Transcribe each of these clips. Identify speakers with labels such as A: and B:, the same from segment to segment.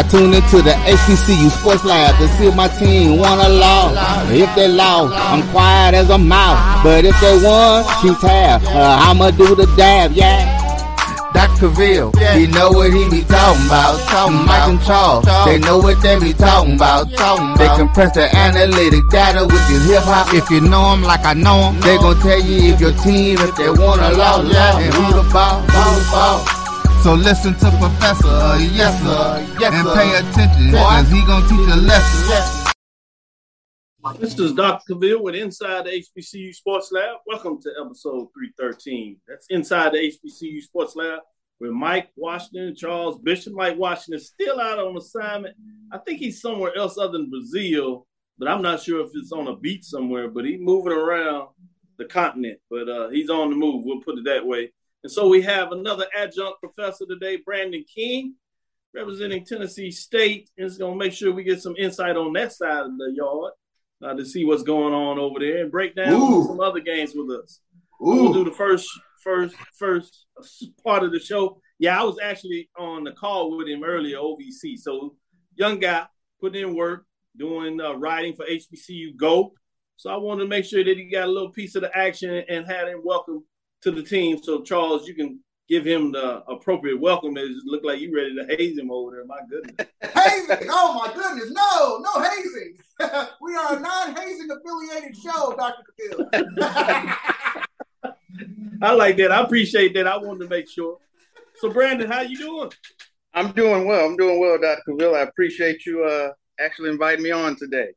A: Yeah.
B: I tune into the HBCU Sports Lab to see if my team won or lost. If they lost, I'm quiet as a mouse. But if they won, she tab. Uh, I'ma do the dab, yeah. Dr. Ville,
A: Yeah.
B: he know what he be talking about.
A: Talking
B: Mike
A: about.
B: and Charles,
A: Talk.
B: they know what they be talking about.
A: Talking
B: They
A: about.
B: compress the analytic data with this hip hop.
A: If you know him like I know him,
B: They gon' tell you if your team, if they won or lost,
A: Yeah.
B: and who the ball, who the ball. So listen to Professor, uh, yes sir,
A: Yes,
B: and pay attention,
A: Boy.
B: cause he gon' teach a lesson.
A: Yeah.
C: This is Dr. Cavill with Inside the HBCU Sports Lab. Welcome to episode 313. That's Inside the HBCU Sports Lab with Mike Washington and Charles Bishop. Mike Washington is still out on assignment. I think he's somewhere else other than Brazil, but I'm not sure if it's on a beach somewhere, but he's moving around the continent. But uh, he's on the move, we'll put it that way. And so we have another adjunct professor today, Brandon King, representing Tennessee State. And it's going to make sure we get some insight on that side of the yard uh, to see what's going on over there and break down
B: Ooh.
C: some other games with us. We'll do the first, first, first part of the show. Yeah, I was actually on the call with him earlier, OVC. So young guy, putting in work, doing uh, writing for HBCU Go. So I wanted to make sure that he got a little piece of the action and had him welcome to the team. So Charles, you can give him the appropriate welcome. It just looked like you ready to haze him over there. My goodness.
D: hazing. Oh my goodness, no, no hazing. we are a non-hazing affiliated show, Dr. Cavill.
C: I like that. I appreciate that. I wanted to make sure. So Brandon, how you doing?
E: I'm doing well. I'm doing well, Dr. Cavill. I appreciate you uh, actually inviting me on today.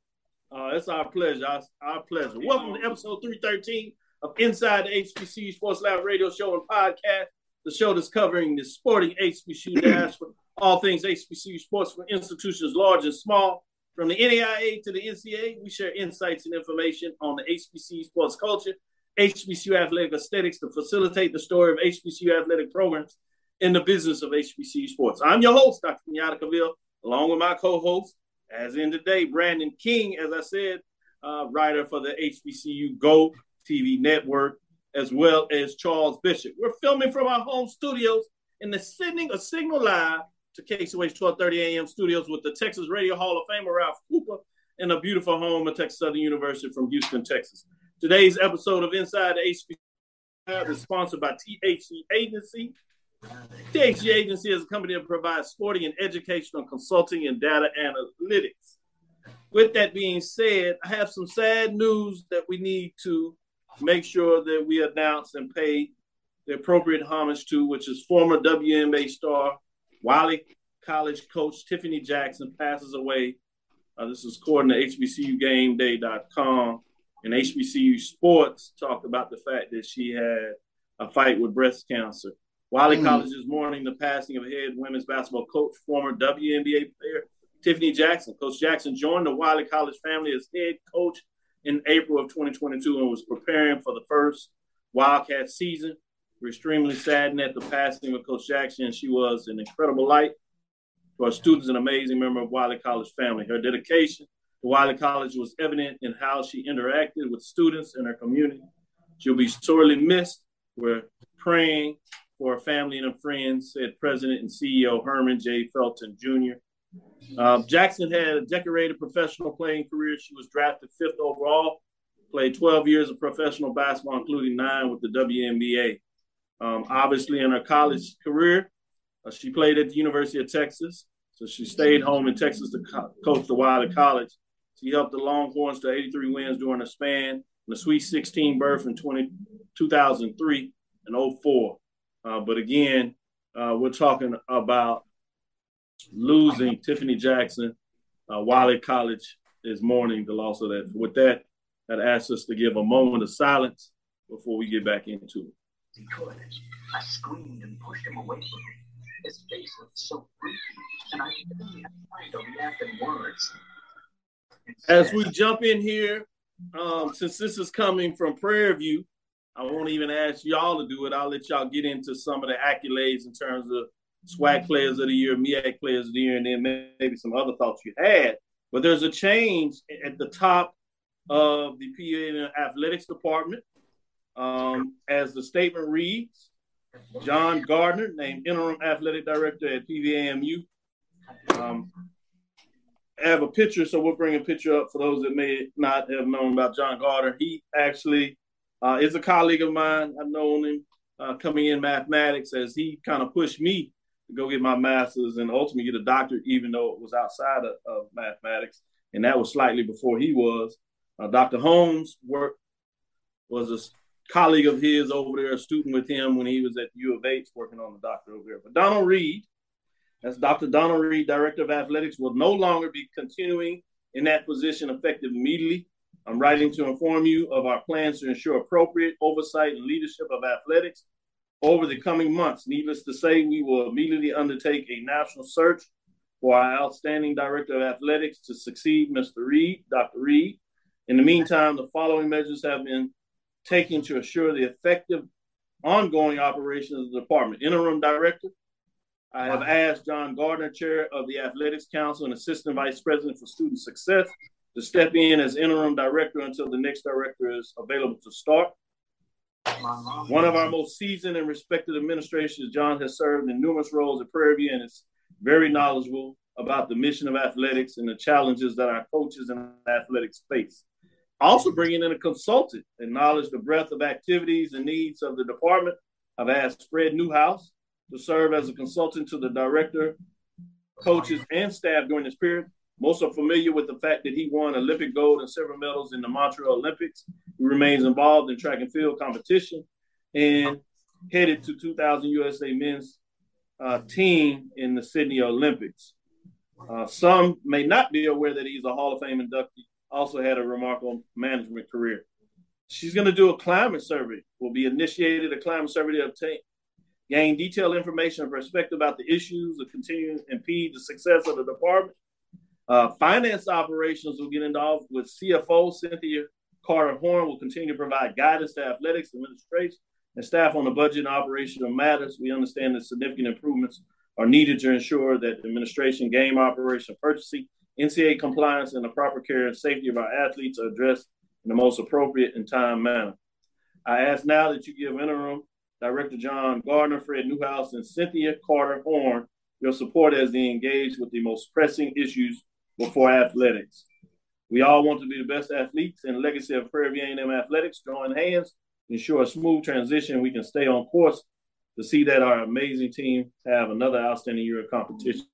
C: Uh, it's our pleasure. Our, our pleasure. Welcome to episode 313 of Inside the HBCU Sports Lab radio show and podcast, the show that's covering the sporting HBCU dash for all things HBCU sports for institutions large and small. From the NAIA to the NCAA, we share insights and information on the HBCU sports culture, HBCU athletic aesthetics to facilitate the story of HBCU athletic programs in the business of HBCU sports. I'm your host, Dr. Kenyatta Cavill, along with my co-host, as in today, Brandon King, as I said, uh, writer for the HBCU Go TV network, as well as Charles Bishop. We're filming from our home studios in the Sydney a Signal Live to KCOH 1230 AM studios with the Texas Radio Hall of Famer Ralph Cooper in a beautiful home at Texas Southern University from Houston, Texas. Today's episode of Inside the HBCU is sponsored by THC Agency. THC Agency is a company that provides sporting and educational consulting and data analytics. With that being said, I have some sad news that we need to make sure that we announce and pay the appropriate homage to, which is former WNBA star Wiley College coach Tiffany Jackson passes away. Uh, this is according to HBCUGameDay.com. And HBCU Sports talked about the fact that she had a fight with breast cancer. Wiley
E: Mm.
C: College is mourning the passing of head women's basketball coach, former WNBA player Tiffany Jackson. Coach Jackson joined the Wiley College family as head coach in April of 2022 and was preparing for the first Wildcat season. We're extremely saddened at the passing of Coach Jackson. She was an incredible light to our students, an amazing member of Wiley College family. Her dedication to Wiley College was evident in how she interacted with students and her community. She'll be sorely missed. We're praying for her family and her friends, said President and CEO Herman J. Felton Jr. Uh, Jackson had a decorated professional playing career. She was drafted fifth overall, played 12 years of professional basketball, including nine with the WNBA. Um, obviously, in her college career, uh, she played at the University of Texas. So she stayed home in Texas to co- coach the Wiley College. She helped the Longhorns to 83 wins during her span and the Sweet 16 berth in 20, 2003 and 04. Uh, but again, uh, we're talking about losing Tiffany Jackson. Uh, Wiley College is mourning the loss of that. With that, that asks us to give a moment of silence before we get back into it.
F: he could. I screamed and pushed him away from me. His face looked so freaky, and I didn't have time to react in words.
C: As we jump in here, um, since this is coming from Prairie View, I won't even ask y'all to do it. I'll let y'all get into some of the accolades in terms of SWAC Players of the Year, MEAC Players of the Year, and then maybe some other thoughts you had. But there's a change at the top of the PA Athletics Department. Um, as the statement reads, John Gardner, named Interim Athletic Director at PVAMU. Um, I have a picture, so we'll bring a picture up for those that may not have known about John Gardner. He actually uh, is a colleague of mine. I've known him uh, coming in mathematics as he kind of pushed me go get my master's and ultimately get a doctorate, even though it was outside of, of mathematics. And that was slightly before he was. Uh, Dr. Holmes worked, was a colleague of his over there, a student with him when he was at U of H working on the doctor over there. But Donald Reed, that's Dr. Donald Reed, Director of Athletics, will no longer be continuing in that position effective immediately. I'm writing to inform you of our plans to ensure appropriate oversight and leadership of athletics over the coming months. Needless to say, we will immediately undertake a national search for our outstanding Director of Athletics to succeed Mr. Reed, Dr. Reed. In the meantime, the following measures have been taken to assure the effective ongoing operations of the department. Interim Director, I have asked John Gardner, Chair of the Athletics Council and Assistant Vice President for Student Success, to step in as interim director until the next director is available to start. One of our most seasoned and respected administrators, John has served in numerous roles at Prairie View and is very knowledgeable about the mission of athletics and the challenges that our coaches and athletics face. Also bringing in a consultant, and knowledge, the breadth of activities and needs of the department. I've asked Fred Newhouse to serve as a consultant to the director, coaches, and staff during this period. Most are familiar with the fact that he won Olympic gold and several medals in the Montreal Olympics. He remains involved in track and field competition and headed to 2000 USA men's uh, team in the Sydney Olympics. Uh, some may not be aware that he's a Hall of Fame inductee, also had a remarkable management career. She's going to do a climate survey, will be initiated a climate survey to obtain, gain detailed information and perspective about the issues that continue to impede the success of the department uh, finance operations will get involved with CFO Cynthia Carter Horn will continue to provide guidance to athletics administration and staff on the budget and operational matters. We understand that significant improvements are needed to ensure that administration, game operation, purchasing, NCAA compliance, and the proper care and safety of our athletes are addressed in the most appropriate and time manner. I ask now that you give interim Director John Gardner, Fred Newhouse, and Cynthia Carter Horn your support as they engage with the most pressing issues before athletics. We all want to be the best athletes and legacy of Prairie View A&M athletics. Join hands, ensure a smooth transition. We can stay on course to see that our amazing team have another outstanding year of competition.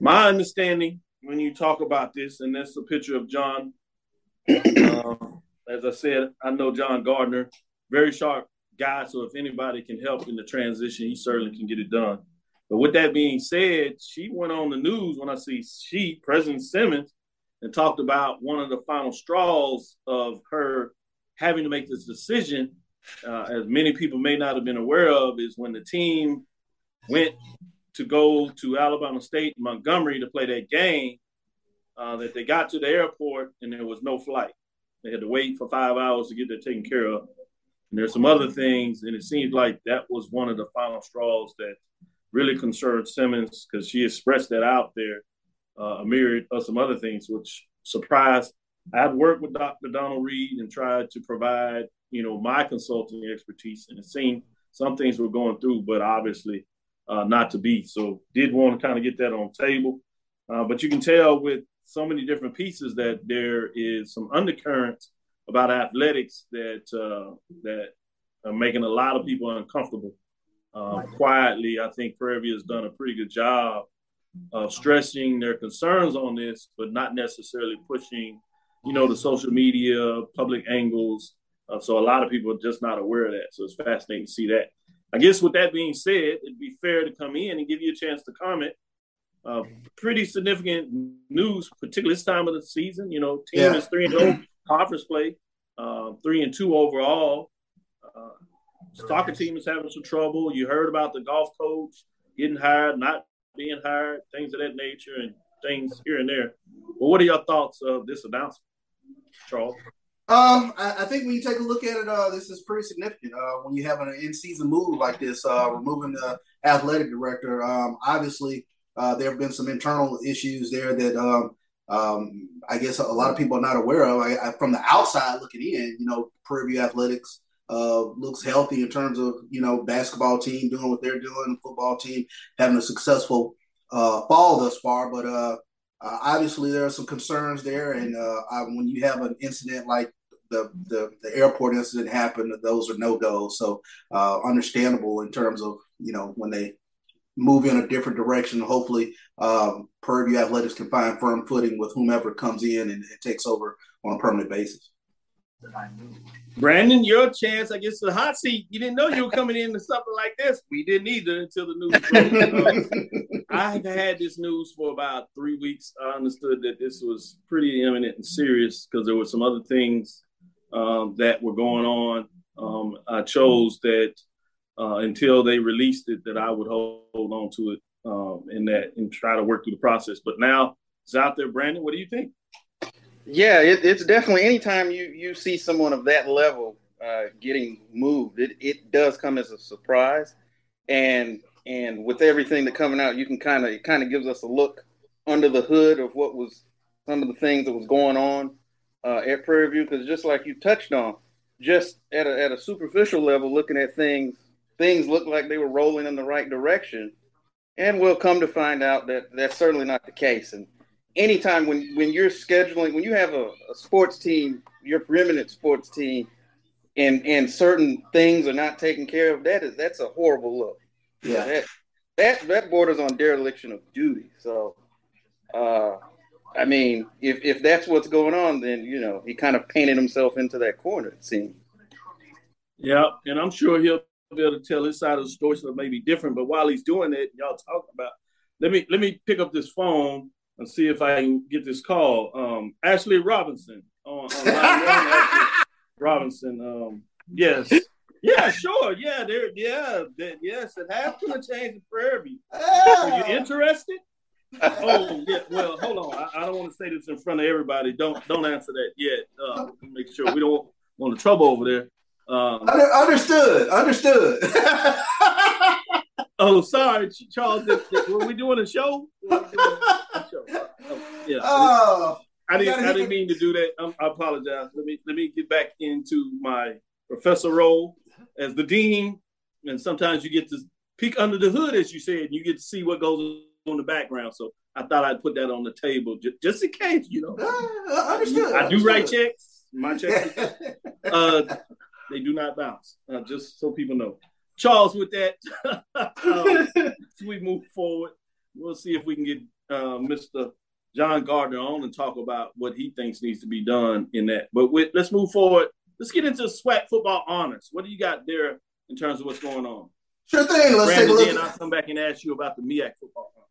C: My understanding when you talk about this, and that's a picture of John. Uh, as I said, I know John Gardner, very sharp guy. So if anybody can help in the transition, he certainly can get it done. But with that being said, she went on the news when I see she, President Simmons, and talked about one of the final straws of her having to make this decision, uh, as many people may not have been aware of, is when the team went to go to Alabama State Montgomery to play that game, uh, that they got to the airport and there was no flight. They had to wait for five hours to get that taken care of. And there's some other things, and it seems like that was one of the final straws that really concerned Simmons because she expressed that out there, uh, a myriad of some other things, which surprised. I had worked with Dr. Donald Reed and tried to provide, you know, my consulting expertise, and it seemed some things were going through, but obviously uh, not to be. So did want to kind of get that on table, uh, but you can tell with so many different pieces that there is some undercurrents about athletics that uh, that are making a lot of people uncomfortable um, quietly, I think Prairie has done a pretty good job of stressing their concerns on this, but not necessarily pushing, you know, the social media, public angles. Uh, so a lot of people are just not aware of that. So it's fascinating to see that. I guess with that being said, it'd be fair to come in and give you a chance to comment. Uh, pretty significant news, particularly this time of the season. You know, team yeah. is three and zero conference play, uh, three and two overall. Soccer team is having some trouble. You heard about the golf coach getting hired, not being hired, things of that nature, and things here and there. What are your thoughts of this announcement, Charles?
D: Um, I, I think when you take a look at it, uh, this is pretty significant. Uh, when you have an in-season move like this, uh, removing the athletic director, um, obviously uh, there have been some internal issues there that um, um, I guess a lot of people are not aware of. I, I, from the outside looking in, you know, Prairie View Athletics uh, looks healthy in terms of you know basketball team doing what they're doing, football team having a successful uh, fall thus far, but uh, uh, obviously, there are some concerns there, and uh, I, when you have an incident like the, the, the airport incident happened, those are no goes. So uh, understandable in terms of you know when they move in a different direction. Hopefully, um, Prairie View Athletics can find firm footing with whomever comes in and, and takes over on a permanent basis.
C: Brandon, your chance, I guess, the hot seat. You didn't know you were coming into something like this. We didn't either until the news broke. I've had this news for about three weeks. I understood that this was pretty imminent and serious because there were some other things um, that were going on. Um, I chose that uh, until they released it, that I would hold, hold on to it um, and that and try to work through the process. But now it's out there, Brandon. What do you think?
E: Yeah, it, it's definitely anytime you you see someone of that level uh, getting moved, it, it does come as a surprise, and and with everything that coming out, you can kind of it kind of gives us a look under the hood of what was some of the things that was going on uh, at Prairie View. Because just like you touched on, just at a, at a superficial level, looking at things, things look like they were rolling in the right direction, and we'll come to find out that that's certainly not the case. And anytime when when you're scheduling when you have a, a sports team, your preeminent sports team, and and certain things are not taken care of, that is that's a horrible look.
D: Yeah,
E: that that, that borders on dereliction of duty. So, uh, I mean, if if that's what's going on, then you know he kind of painted himself into that corner. It seems.
C: Yeah, and I'm sure he'll be able to tell his side of the story, so it may be different. But while he's doing it, y'all talking about. Let me let me pick up this phone and see if I can get this call. Um, Ashley Robinson on, on. Robinson. Um, yes. Yeah, sure. Yeah, there. Yeah, that, yes, it has to change the Prairie View. Are you interested? oh yeah. Well, hold on. I, I, don't want to say this in front of everybody. Don't don't answer that yet. Uh, make sure we don't want the trouble over there.
D: Um, understood. Understood.
C: oh, sorry, Charles. were we doing a show? Oh, yeah. Oh, I didn't. I didn't mean to do that. Um, I apologize. Let me let me get back into my professor role as the dean, and sometimes you get to peek under the hood, as you said, and you get to see what goes on in the background. So I thought I'd put that on the table just, just in case, you know.
D: Uh, understood.
C: I do
D: understood.
C: write checks. My checks, uh, they do not bounce. Uh, just so people know. Charles, with that, um, we move forward. We'll see if we can get uh, Mr. John Gardner on and talk about what he thinks needs to be done in that. But with, let's move forward. Let's get into SWAC football honors. What do you got there in terms of what's going on?
D: Sure thing. Let's
C: Brandon,
D: take a look.
C: Then I'll come back and ask you about the MEAC football. Honors.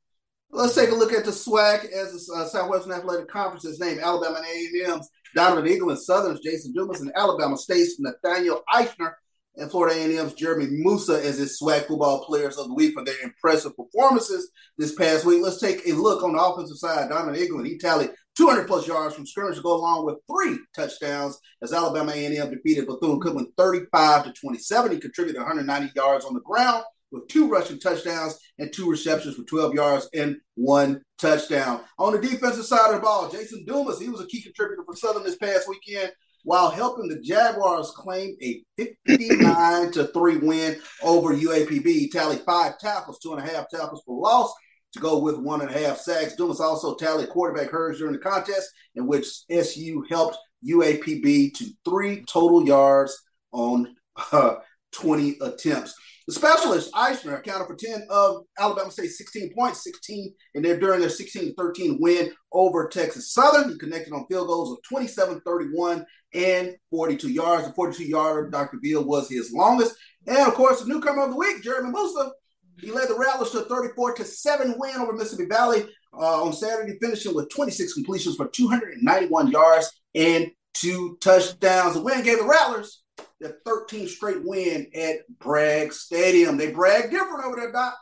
D: Let's take a look at the SWAC as the uh, Southwestern Athletic Conference is named Alabama and A&M's Donovan Eagle and Southern's Jason Dumas and Alabama State's Nathaniel Eichner and Florida A&M's Jeremy Moussa as his SWAC football players of the week for their impressive performances this past week. Let's take a look on the offensive side. Donovan England, he tallied 200 plus yards from scrimmage to go along with three touchdowns as Alabama A&M defeated Bethune-Cookman 35 to 27. He contributed 190 yards on the ground with two rushing touchdowns and two receptions for 12 yards and one touchdown. On the defensive side of the ball, Jason Dumas, he was a key contributor for Southern this past weekend while helping the Jaguars claim a 59 to 3 win over UAPB. Tallied five tackles, two and a half tackles for loss to go with one and a half sacks. Dumas also tallied quarterback hurries during the contest, in which SU helped UAPB to three total yards on uh, 20 attempts. The specialist, Eichner, accounted for 10 of Alabama State's 16 points, 16 and they're during their 16 13 win over Texas Southern. He connected on field goals of 27 31 and 42 yards. The 42 yarder, Dr. Beal, was his longest. And of course, the newcomer of the week, Jeremy Moussa, he led the Rattlers to a 34 to 7 win over Mississippi Valley uh, on Saturday, finishing with 26 completions for 291 yards and two touchdowns. The win gave the Rattlers their 13th straight win at Bragg Stadium. They brag different over there, Doc.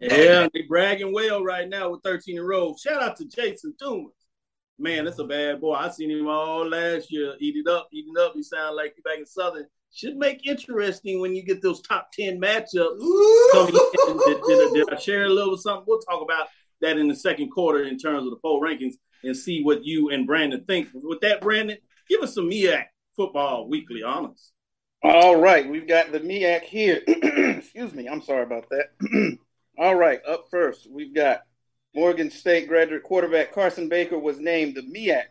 C: Yeah, they bragging well right now with 13 in a row. Shout out to Jason Dumas. Man, that's a bad boy. I seen him all last year. Eat it up, eating up. He sound like he back in Southern. Should make interesting when you get those top ten matchups. coming. Did, did, did I share a little something? We'll talk about that in the second quarter in terms of the poll rankings and see what you and Brandon think. With that, Brandon, give us some MEAC football weekly honors.
E: All right, we've got the MEAC here. Excuse me, I'm sorry about that. All right, up first, we've got Morgan State graduate quarterback Carson Baker was named the MEAC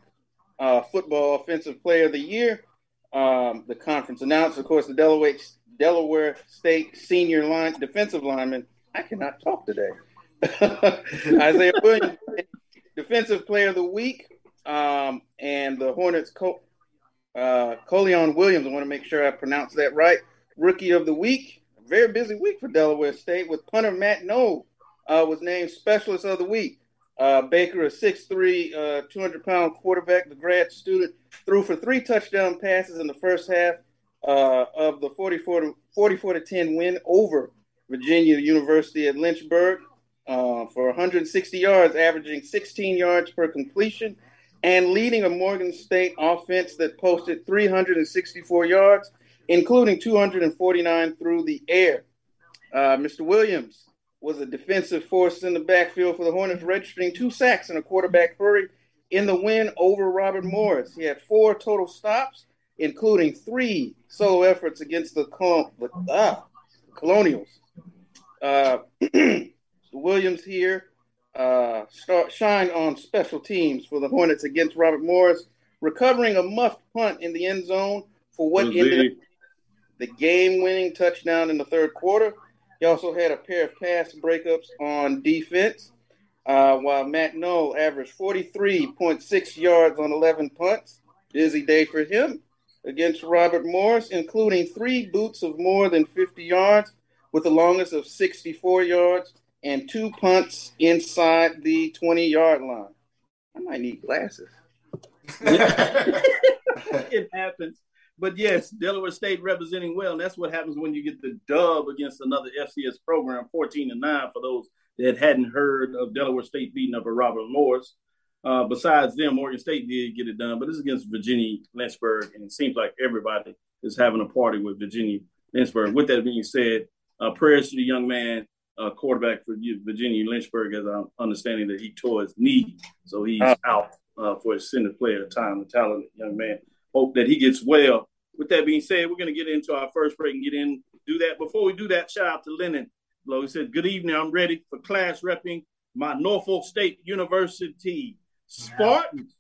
E: uh, Football Offensive Player of the Year. Um, the conference announced, of course, the Delaware Delaware State senior line defensive lineman. I cannot talk today. Isaiah Williams, defensive player of the week, um, and the Hornets co- uh, Coleon Williams. I want to make sure I pronounce that right. Rookie of the week. Very busy week for Delaware State with punter Matt Noel uh, was named specialist of the week. Uh, Baker, a 6'3", uh, 200 pound quarterback, the grad student, threw for three touchdown passes in the first half uh, of the 44 to, 44 to 10 win over Virginia University at Lynchburg uh, for 160 yards, averaging 16 yards per completion, and leading a Morgan State offense that posted 364 yards, including 249 through the air. Uh, Mr. Williams was a defensive force in the backfield for the Hornets, registering two sacks and a quarterback hurry in the win over Robert Morris. He had four total stops, including three solo efforts against the, Col- ah, Colonials. Uh, Williams here uh, start, shined on special teams for the Hornets against Robert Morris, recovering a muffed punt in the end zone for what ended up the game-winning touchdown in the third quarter. He also had a pair of pass breakups on defense, uh, while Matt Noel averaged 43.6 yards on 11 punts. Busy day for him against Robert Morris, including three boots of more than 50 yards, with the longest of 64 yards, and two punts inside the 20 yard line. I might need glasses.
C: it happens. But yes, Delaware State representing well. And that's what happens when you get the dub against another FCS program, 14 and 9 for those that hadn't heard of Delaware State beating up a Robert Morris. Uh, besides them, Morgan State did get it done, but it's against Virginia Lynchburg, and it seems like everybody is having a party with Virginia Lynchburg. With that being said, uh, prayers to the young man, uh, quarterback for Virginia Lynchburg, as I'm understanding that he tore his knee, so he's uh, out uh, for his senior player time. A talented young man. Hope that he gets well. With that being said, we're going to get into our first break and get in. Do that before we do that. Shout out to Lennon. He said, "Good evening. I'm ready for class repping my Norfolk State University Spartans."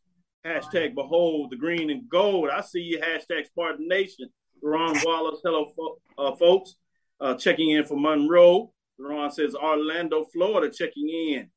C: Hashtag behold the green and gold. I see you. Hashtag Spartan Nation. Ron Wallace. Hello, fo- uh, folks. Uh, checking in for Monroe. Ron says Orlando, Florida, checking in.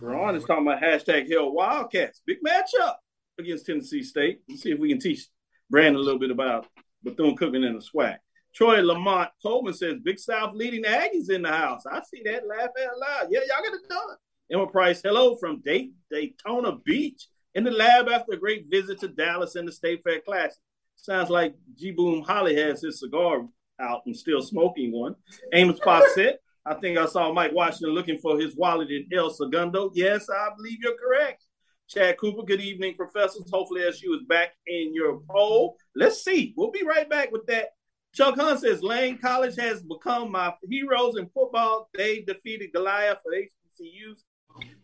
C: Ron is talking about hashtag Hell Wildcats. Big matchup against Tennessee State. Let's see if we can teach Brandon a little bit about Bethune Cookman and the SWAC. Troy Lamont Coleman says Big South leading Aggies in the house. I see that. Laugh out loud. Yeah, y'all got it done. Emma Price, hello from Daytona Beach in the lab after a great visit to Dallas and the State Fair Classic. Sounds like G Boom Holly has his cigar out and still smoking one. Amos said, I think I saw Mike Washington looking for his wallet in El Segundo. Yes, I believe you're correct. Chad Cooper, good evening, professors. Hopefully, SU is back in your poll. Let's see. We'll be right back with that. Chuck Hunt says Lane College has become my heroes in football. They defeated Goliath for HBCUs.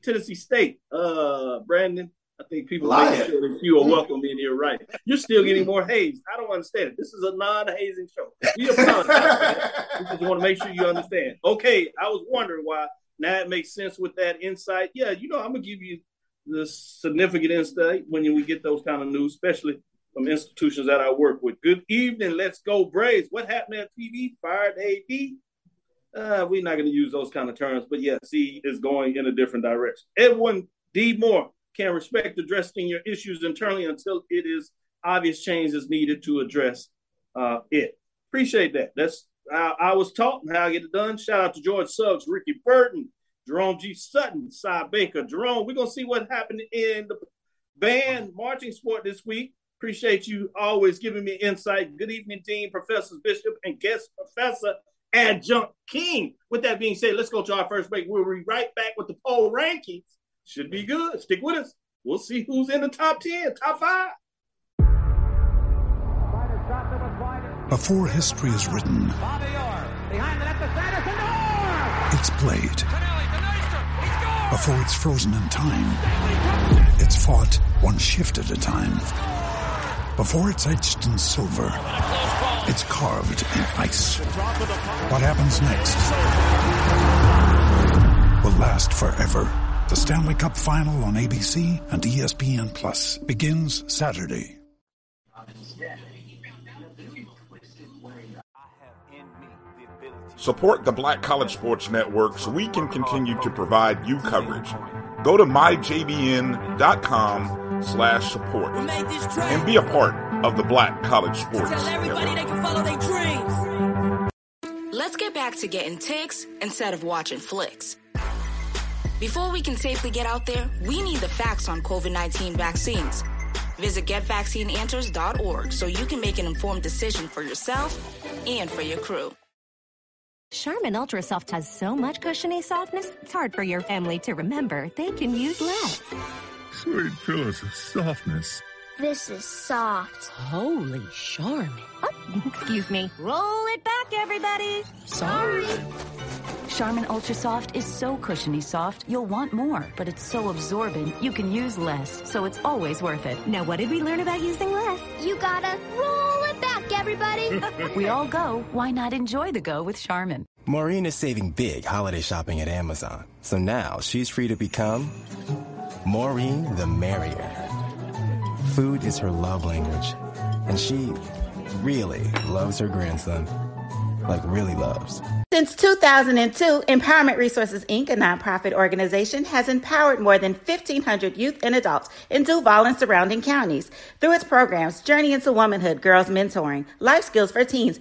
C: Tennessee State. Uh, Brandon, I think people make sure that you are welcome in here, right? You're still getting more haze. I don't understand it. This is a non-hazing show. We apologize. we just want to make sure you understand. Okay, I was wondering why. Now it makes sense with that insight. Yeah, you know, I'm gonna give you the significant insight when we get those kind of news, especially from institutions that I work with. Good evening. Let's go Braves. What happened at TV? Fired AD. Uh, we're not going to use those kind of terms, but yeah, he is going in a different direction. Edwin D. Moore can respect addressing your issues internally until it is obvious change is needed to address uh, it. Appreciate that. That's I, I was taught how I get it done. Shout out to George Suggs, Ricky Burton, Jerome G. Sutton, Cy Baker. Jerome, we're gonna see what happened in the band marching sport this week. Appreciate you always giving me insight. Good evening, Dean, Professors Bishop, and guest professor Adjunct King. With that being said, let's go to our first break. We'll be right back with the poll rankings. Should be good. Stick with us. We'll see who's in the top 10, top five.
G: Before history is written, it's played. Before it's frozen in time, it's fought one shift at a time. Before it's etched in silver, it's carved in ice. What happens next will last forever. The Stanley Cup Final on ABC and ESPN Plus begins Saturday.
H: Support the Black College Sports Network so we can continue to provide you coverage. Go to myjbn.com slash support and be a part of the Black College Sports Network.
I: Let's get back to getting ticks instead of watching flicks. Before we can safely get out there, we need the facts on COVID 19 vaccines. Visit getvaccineanswers.org so you can make an informed decision for yourself and for your crew.
J: Charmin Ultra Soft has so much cushiony softness, it's hard for your family to remember they can use less.
K: Sweet pillows of softness.
L: This is soft.
J: Holy Charmin. Oh, excuse me. Roll it back, everybody. Sorry.
M: Charmin Ultra Soft is so cushiony soft, you'll want more, but it's so absorbent, you can use less, so it's always worth it.
J: Now, what did we learn about using less?
L: You gotta roll it back, everybody.
M: we all go. Why not enjoy the go with Charmin?
N: Maureen is saving big holiday shopping at Amazon, so now she's free to become Maureen the Merrier. Food is her love language, and she really loves her grandson. Like, really loves.
O: Since 2002, Empowerment Resources Inc., a nonprofit organization, has empowered more than 1,500 youth and adults in Duval and surrounding counties through its programs Journey into Womanhood, Girls Mentoring, Life Skills for Teens,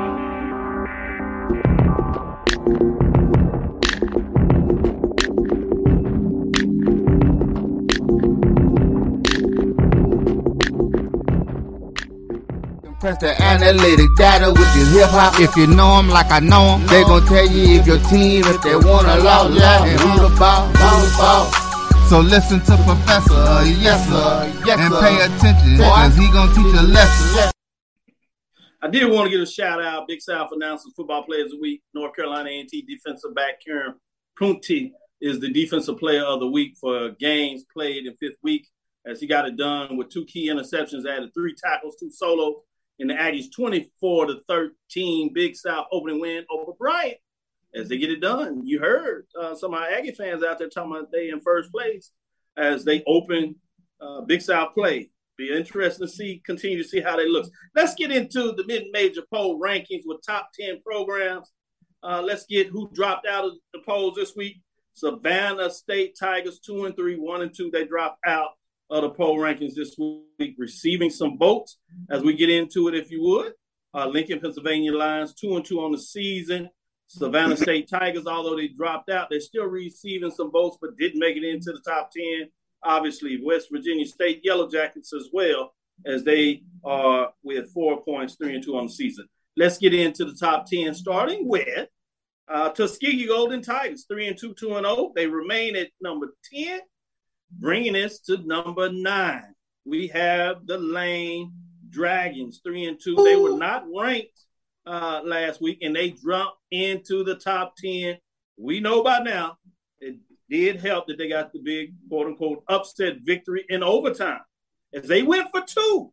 B: Press the analytic data with your hip hop.
A: If you know 'em like I know 'em,
B: They gon' tell you if your team, if they wanna lose, yeah, and who the ball, who the ball.
A: So listen to Professor, uh, yes sir,
B: Yes,
A: and pay attention, cause he gonna teach a lesson.
C: I did want to give a shout out. Big South announcers football players of the week. North Carolina A&T defensive back Karen Prunty is the defensive player of the week for games played in fifth week, as he got it done with two key interceptions, added three tackles, two solos, in the Aggies 24 to 13 Big South opening win over Bryant. As they get it done, you heard uh, some of our Aggie fans out there talking about they in first place as they open uh, Big South play. Be interesting to see, continue to see how they look. Let's get into the mid-major poll rankings with top 10 programs. Uh, let's get who dropped out of the polls this week. Savannah State Tigers, two and three, one and two. They dropped out of the poll rankings this week, receiving some votes as we get into it, if you would. Uh, Lincoln, Pennsylvania Lions, two and two on the season. Savannah State Tigers, although they dropped out, they're still receiving some votes, but didn't make it into the top 10 obviously West Virginia State Yellow Jackets as well, as they are with four points, three and two on the season. Let's get into the top 10, starting with uh, Tuskegee Golden Tigers, three and two, two and oh. They remain at number 10, bringing us to number nine. We have the Lane Dragons, three and two. They were not ranked uh, last week, and they jumped into the top 10. We know by now it did help that they got the big quote unquote upset victory in overtime as they went for two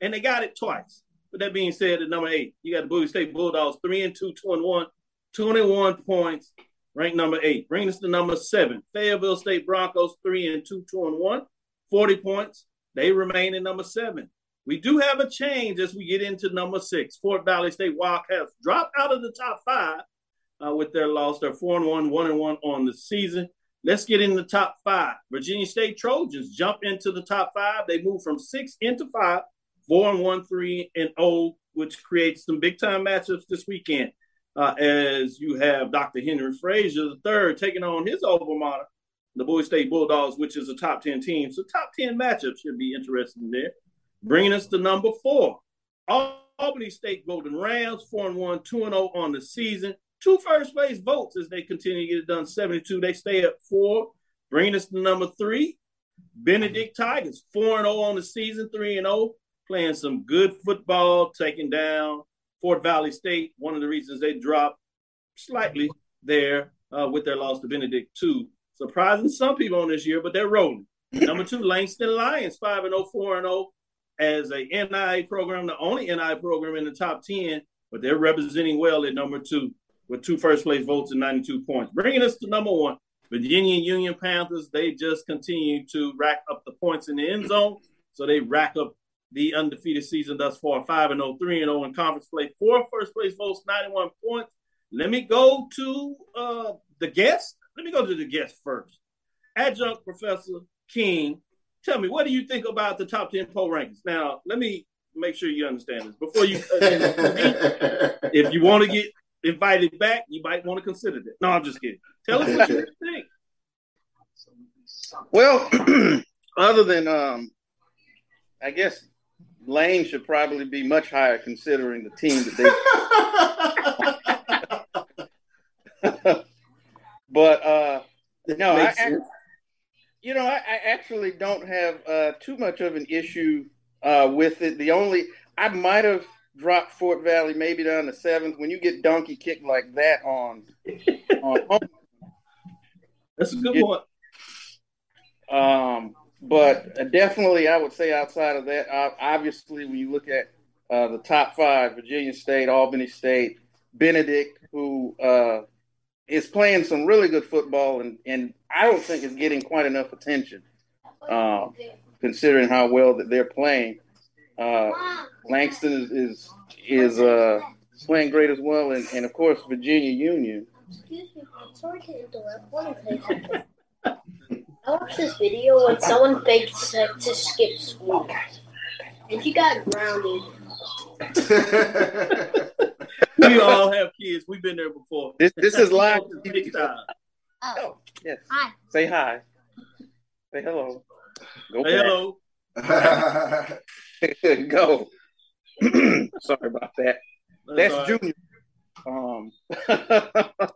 C: and they got it twice. But that being said, at number eight, you got the Bowie State Bulldogs, three and two, two and one, 21 points, ranked number eight. Bringing us to number seven, Fayetteville State Broncos, three and two, two and one, 40 points. They remain in number seven. We do have a change as we get into number six. Fort Valley State Wildcats dropped out of the top five uh, with their loss. They're four and one, one and one on the season. Let's get in the top five. Virginia State Trojans jump into the top five. They move from six into five, four and one, three and oh, which creates some big time matchups this weekend. Uh, as you have Dr. Henry Frazier III taking on his alma mater, the Bowie State Bulldogs, which is a top 10 team. So top 10 matchup should be interesting there. Bringing us to number four, Albany State Golden Rams, 4 and 1, 2 and 0 on the season. Two first place votes as they continue to get it done 72. They stay at four. Bringing us to number three, Benedict Tigers, 4 and 0 on the season, 3 and 0, playing some good football, taking down Fort Valley State. One of the reasons they dropped slightly there uh, with their loss to Benedict, too. Surprising some people on this year, but they're rolling. Number two, Langston Lions, 5 and 0, 4 and 0 as a NAIA program, the only NAIA program in the top 10, but they're representing well at number two with two first place votes and 92 points. Bringing us to number one, Virginia Union Panthers. They just continue to rack up the points in the end zone. So they rack up the undefeated season thus far 5 and 0, 3 and 0 in conference play. Four first place votes, 91 points. Let me go to uh, the guest. Let me go to the guest first. Adjunct Professor King tell me, what do you think about the top 10 poll rankings? Now, let me make sure you understand this. Before you, if you want to get invited back, you might want to consider that. No, I'm just kidding. Tell us what you think.
E: Well, other than, um, I guess Lane should probably be much higher considering the team that they. but uh, no, I, I, you know, I, I actually don't have uh, too much of an issue uh, with it. The only I might have dropped Fort Valley maybe down to seventh. When you get donkey kicked like that on, on
C: that's a good it, one.
E: Um, but definitely, I would say outside of that, obviously, when you look at uh, the top five, Virginia State, Albany State, Benedict, who uh, is playing some really good football, and, and I don't think is getting quite enough attention, uh, considering how well that they're playing. Uh, Langston is is, is uh, playing great as well, and, and of course Virginia Union.
P: Excuse me, sorry to interrupt. One thing. I watched this video when someone faked to skip school, and he got grounded.
C: we all have kids. We've been there before.
E: This this is live.
P: Oh.
E: oh, yes.
P: Hi.
E: Say hi. Say hello.
C: Go Say hello.
E: Go. Sorry about that. That's, That's Junior. Um,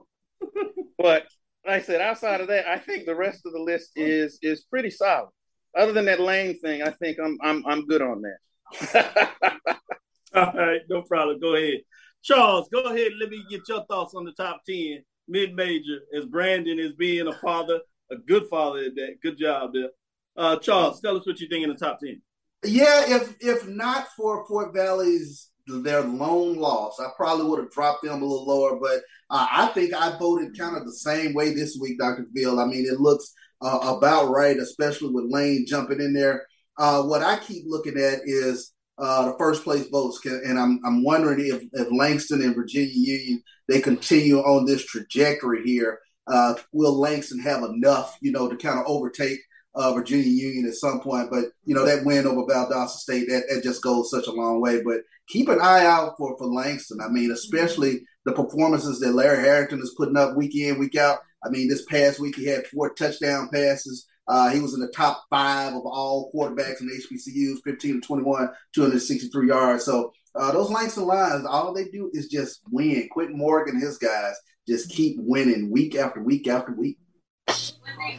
E: but like I said, outside of that, I think the rest of the list is is pretty solid. Other than that lane thing, I think I'm I'm I'm good on that.
C: All right, no problem. Go ahead. Charles, go ahead. Let me get your thoughts on the top 10 mid major as Brandon is being a father, a good father at that. Good job there. Uh, Charles, tell us what you think in the top 10.
D: Yeah, if if not for Fort Valley's their lone loss, I probably would have dropped them a little lower. But uh, I think I voted kind of the same way this week, Dr. Bill. I mean, it looks uh, about right, especially with Lane jumping in there. Uh, what I keep looking at is uh, the first place votes. And I'm, I'm wondering if, if Langston and Virginia Union, they continue on this trajectory here. Uh, will Langston have enough, you know, to kind of overtake uh, Virginia Union at some point? But, you know, that win over Valdosta State, that, that just goes such a long way. But keep an eye out for, for Langston. I mean, especially the performances that Larry Harrington is putting up week in, week out. I mean, this past week he had four touchdown passes. Uh, he was in the top five of all quarterbacks in HBCUs, 15 to 21, 263 yards. So uh, those Langston Lions, all they do is just win. Quentin Morgan his guys just keep winning week after week after week.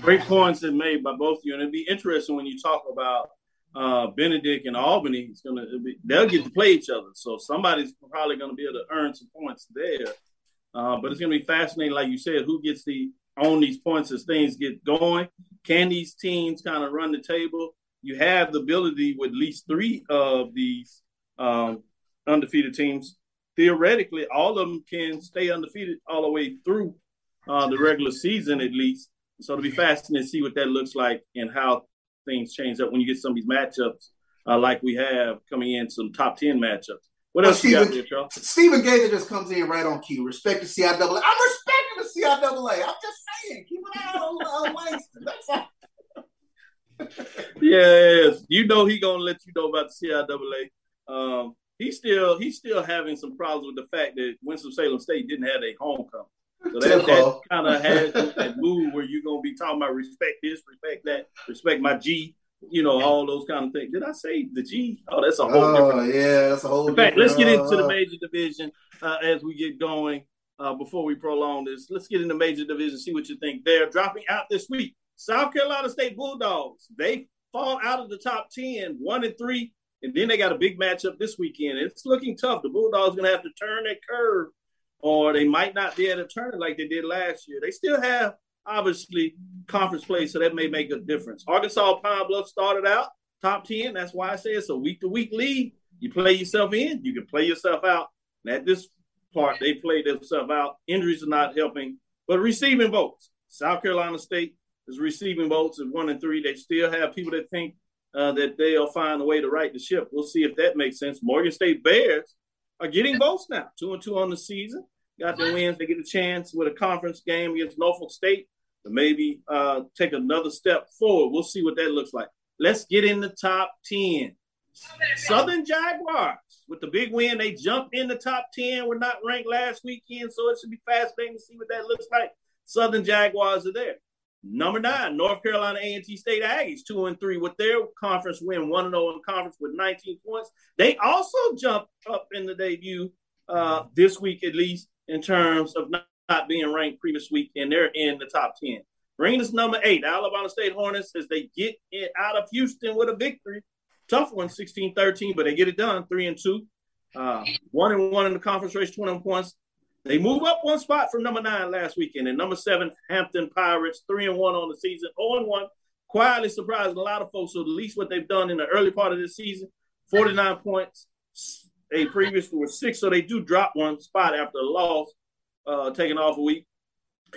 C: Great points that made by both of you, and it'd be interesting when you talk about uh, Benedict and Albany. It's gonna be, they'll get to play each other, so somebody's probably to be able to earn some points there. Uh, but it's to be fascinating, like you said, who gets the on these points as things get going. Can these teams kind of run the table? You have the ability with at least three of these um, undefeated teams. Theoretically, all of them can stay undefeated all the way through uh, the regular season, at least. So it'll be fascinating to see what that looks like and how things change up when you get some of these matchups uh, like we have coming in, some top 10 matchups. What else Stephen, you got there, Charles?
D: Stephen Gaither just comes in right on cue. Respect the CIAA. I'm respecting the CIAA. I'm just saying, keep an eye on uh, Langston. That's all.
C: yes, you know he gonna let you know about the CIAA. Um, he's still he's still having some problems with the fact that Winston Salem State didn't have a homecoming. So that, that kind of has that move where you're gonna be talking about respect this, respect that, respect my G, you know, all those kind of things. Did I say the G? Oh, that's a whole
D: Oh
C: different.
D: yeah, that's a whole.
C: In fact, let's get into the
D: uh,
C: major division uh, as we get going. Uh, before we prolong this, let's get into major division. See what you think. They're dropping out this week. South Carolina State Bulldogs. They fall out of the top 10, one and three, and then they got a big matchup this weekend. It's looking tough. The Bulldogs going to have to turn that curve, or they might not be able to turn like they did last year. They still have obviously conference play, so that may make a difference. Arkansas Pine Bluff started out top 10. That's why I say it's a week to week league. You play yourself in, you can play yourself out. And at this part, they played themselves out. Injuries are not helping, but receiving votes. South Carolina State is receiving votes at one and three. They still have people that think uh, that they'll find a way to right the ship. We'll see if that makes sense. Morgan State Bears are getting votes now, two and two on the season. Got the wins. They get a chance with a conference game against Norfolk State to maybe uh, take another step forward. We'll see what that looks like. Let's get in the top 10. Southern Jaguars with the big win. They jumped in the top 10. We're not ranked last weekend, so it should be fascinating to see what that looks like. Southern Jaguars are there. Number nine, North Carolina A&T State Aggies, two and three with their conference win, one and zero in conference with 19 points. They also jumped up in the debut uh, this week, at least in terms of not, not being ranked previous week, and they're in the top 10. Bringing us number eight, Alabama State Hornets, as they get it out of Houston with a victory. Tough one, 16-13, but they get it done, three and two. Uh, one and one in the conference race, 21 points. They move up one spot from number nine last weekend. And number seven, Hampton Pirates, three and one on the season, 0 and one. Quietly surprising a lot of folks. So at least what they've done in the early part of this season, 49 points. They previously were six, so they do drop one spot after a loss, uh, taking off a week.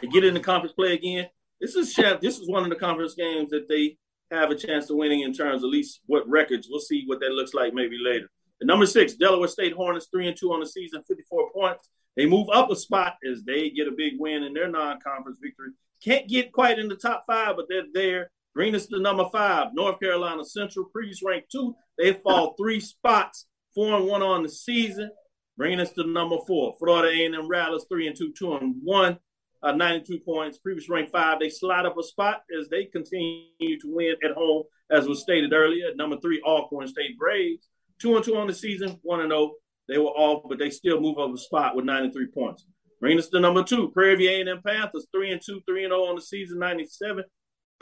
C: They get in the conference play again. This is. This is one of the conference games that they have a chance of winning in terms at least what records. We'll see what that looks like maybe later. Number six, Delaware State Hornets, three and two on the season, 54 points. They move up a spot as they get a big win in their non-conference victory. Can't get quite in the top five, but they're there. Bring us to number five, North Carolina Central, previous ranked two. They fall three spots, four and one on the season. Bringing us to number four, Florida A&M Rattlers, three and two, two and one, uh, 92 points. Previous ranked five. They slide up a spot as they continue to win at home, as was stated earlier. Number three, Alcorn State Braves, two and two on the season, one and zero. They were off, but they still move up a spot with 93 points. Bringing us to number two, Prairie View A&M Panthers, three and two, three and zero on the season, 97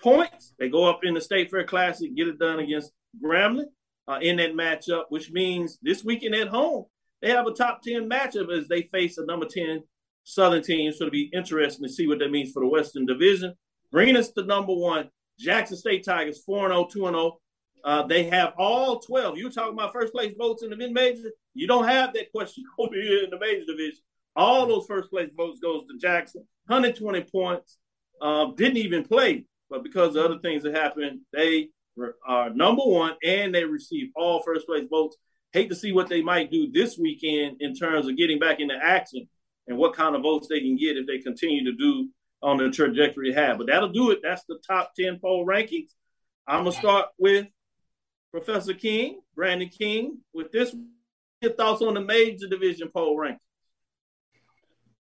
C: points. They go up in the State Fair Classic, get it done against Grambling uh, in that matchup, which means this weekend at home they have a top 10 matchup as they face a number 10 Southern team. So it'll be interesting to see what that means for the Western Division. Bringing us to number one, Jackson State Tigers, 4 0, 2 0. Uh, they have all 12. You talking about first place votes in the mid major. You don't have that question over here in the major division. All those first place votes goes to Jackson. 120 points. Uh, didn't even play, but because of other things that happened, they are number one and they receive all first place votes. Hate to see what they might do this weekend in terms of getting back into action and what kind of votes they can get if they continue to do on the trajectory they have. But that'll do it. That's the top 10 poll rankings. I'm going to start with Professor King, Brandon King, with this. Your thoughts on the major division poll ranking?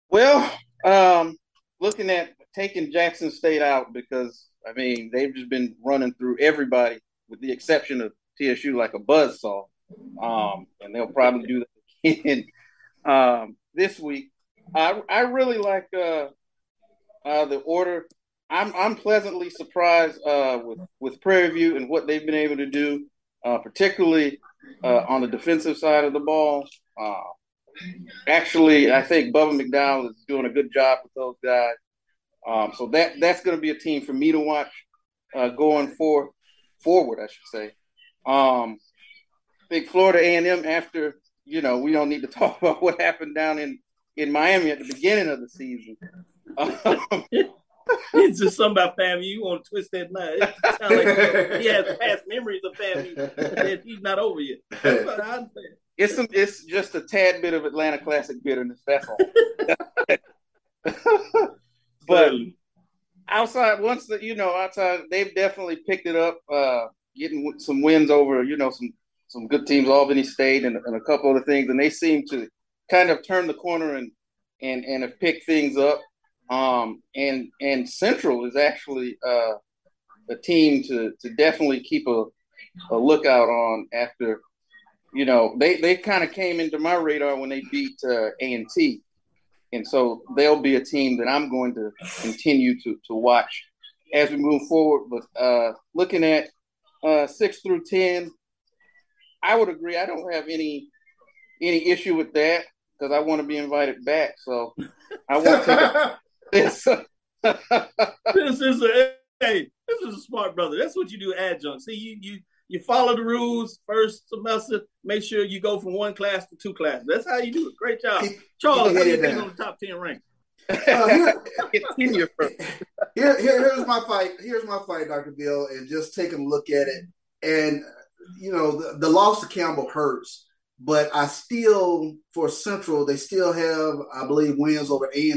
E: Well, um, looking at taking Jackson State out because I mean they've just been running through everybody with the exception of TSU like a buzzsaw, um, and they'll probably do that again um, this week. I I really like uh, uh, the order. I'm I'm pleasantly surprised uh, with with Prairie View and what they've been able to do, uh, particularly uh, on the defensive side of the ball. Uh, actually, I think Bubba McDowell is doing a good job with those guys. Um, so that that's going to be a team for me to watch uh, going for forward, I should say. Um, I think Florida A and M. After you know, we don't need to talk about what happened down in in Miami at the beginning of the season. Um,
C: it's just something about family. You want to twist that knife. It sounds like he has past memories of family that he's not over yet. That's what I understand.
E: it's some, it's just a tad bit of Atlanta Classic bitterness. That's all. But outside, once the you know outside, they've definitely picked it up, uh, getting some wins over you know some some good teams, Albany State, and, and a couple other things, and they seem to kind of turn the corner and and and have picked things up. Um, and and Central is actually uh, a team to to definitely keep a, a lookout on after you know they they kind of came into my radar when they beat uh, A and T, and so they'll be a team that I'm going to continue to to watch as we move forward. But uh, looking at uh, six through ten, I would agree. I don't have any any issue with that because I want to be invited back. So I want to
C: this. this is a hey, this is a smart brother. That's what you do adjunct. See, you you you follow the rules first semester. Make sure you go from one class to two classes. That's how you do it. Great job, Charles. What do you think on the top ten rank?
D: Uh, here, here, here, here's my fight. Here's my fight, Doctor Bill, and just take a look at it. And you know, the, the loss to Campbell hurts, but I still, for Central, they still have, I believe, wins over A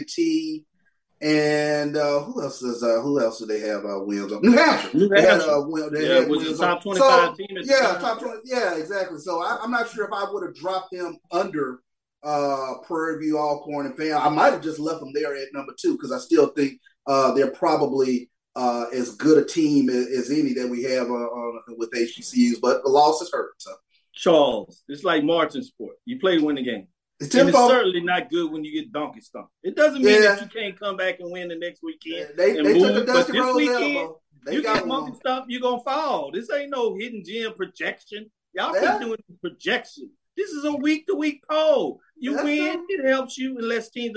D: and uh, who else is uh, who else do they have uh, wins over? New Hampshire.
C: New
D: They had,
C: Hampshire.
D: uh, win- they
C: Yeah,
D: had
C: was
D: wins
C: the top 25
D: So,
C: team at the
D: Yeah,
C: time.
D: top twenty. Yeah, exactly. So I, I'm not sure if I would have dropped them under uh Prairie View, Alcorn, and Fan. I might have just left them there at number two because I still think uh they're probably uh as good a team as, as any that we have uh, on, with HBCUs. But the losses hurt. So
C: Charles, it's like marching sport. You play to win the game.
D: It's
C: and it's certainly not good when you get donkey stomped. It doesn't mean
D: Yeah.
C: that you can't come back and win the next weekend.
D: They-
C: and
D: they took the
C: but
D: Dusty
C: this weekend,
D: elbow. They
C: you
D: got
C: get monkey
D: one.
C: stomped, you're gonna fall. This ain't no hidden gem projection. Y'all
D: Yeah.
C: keep doing projection. This is a week to week poll. You
D: That's
C: win, it helps you unless teams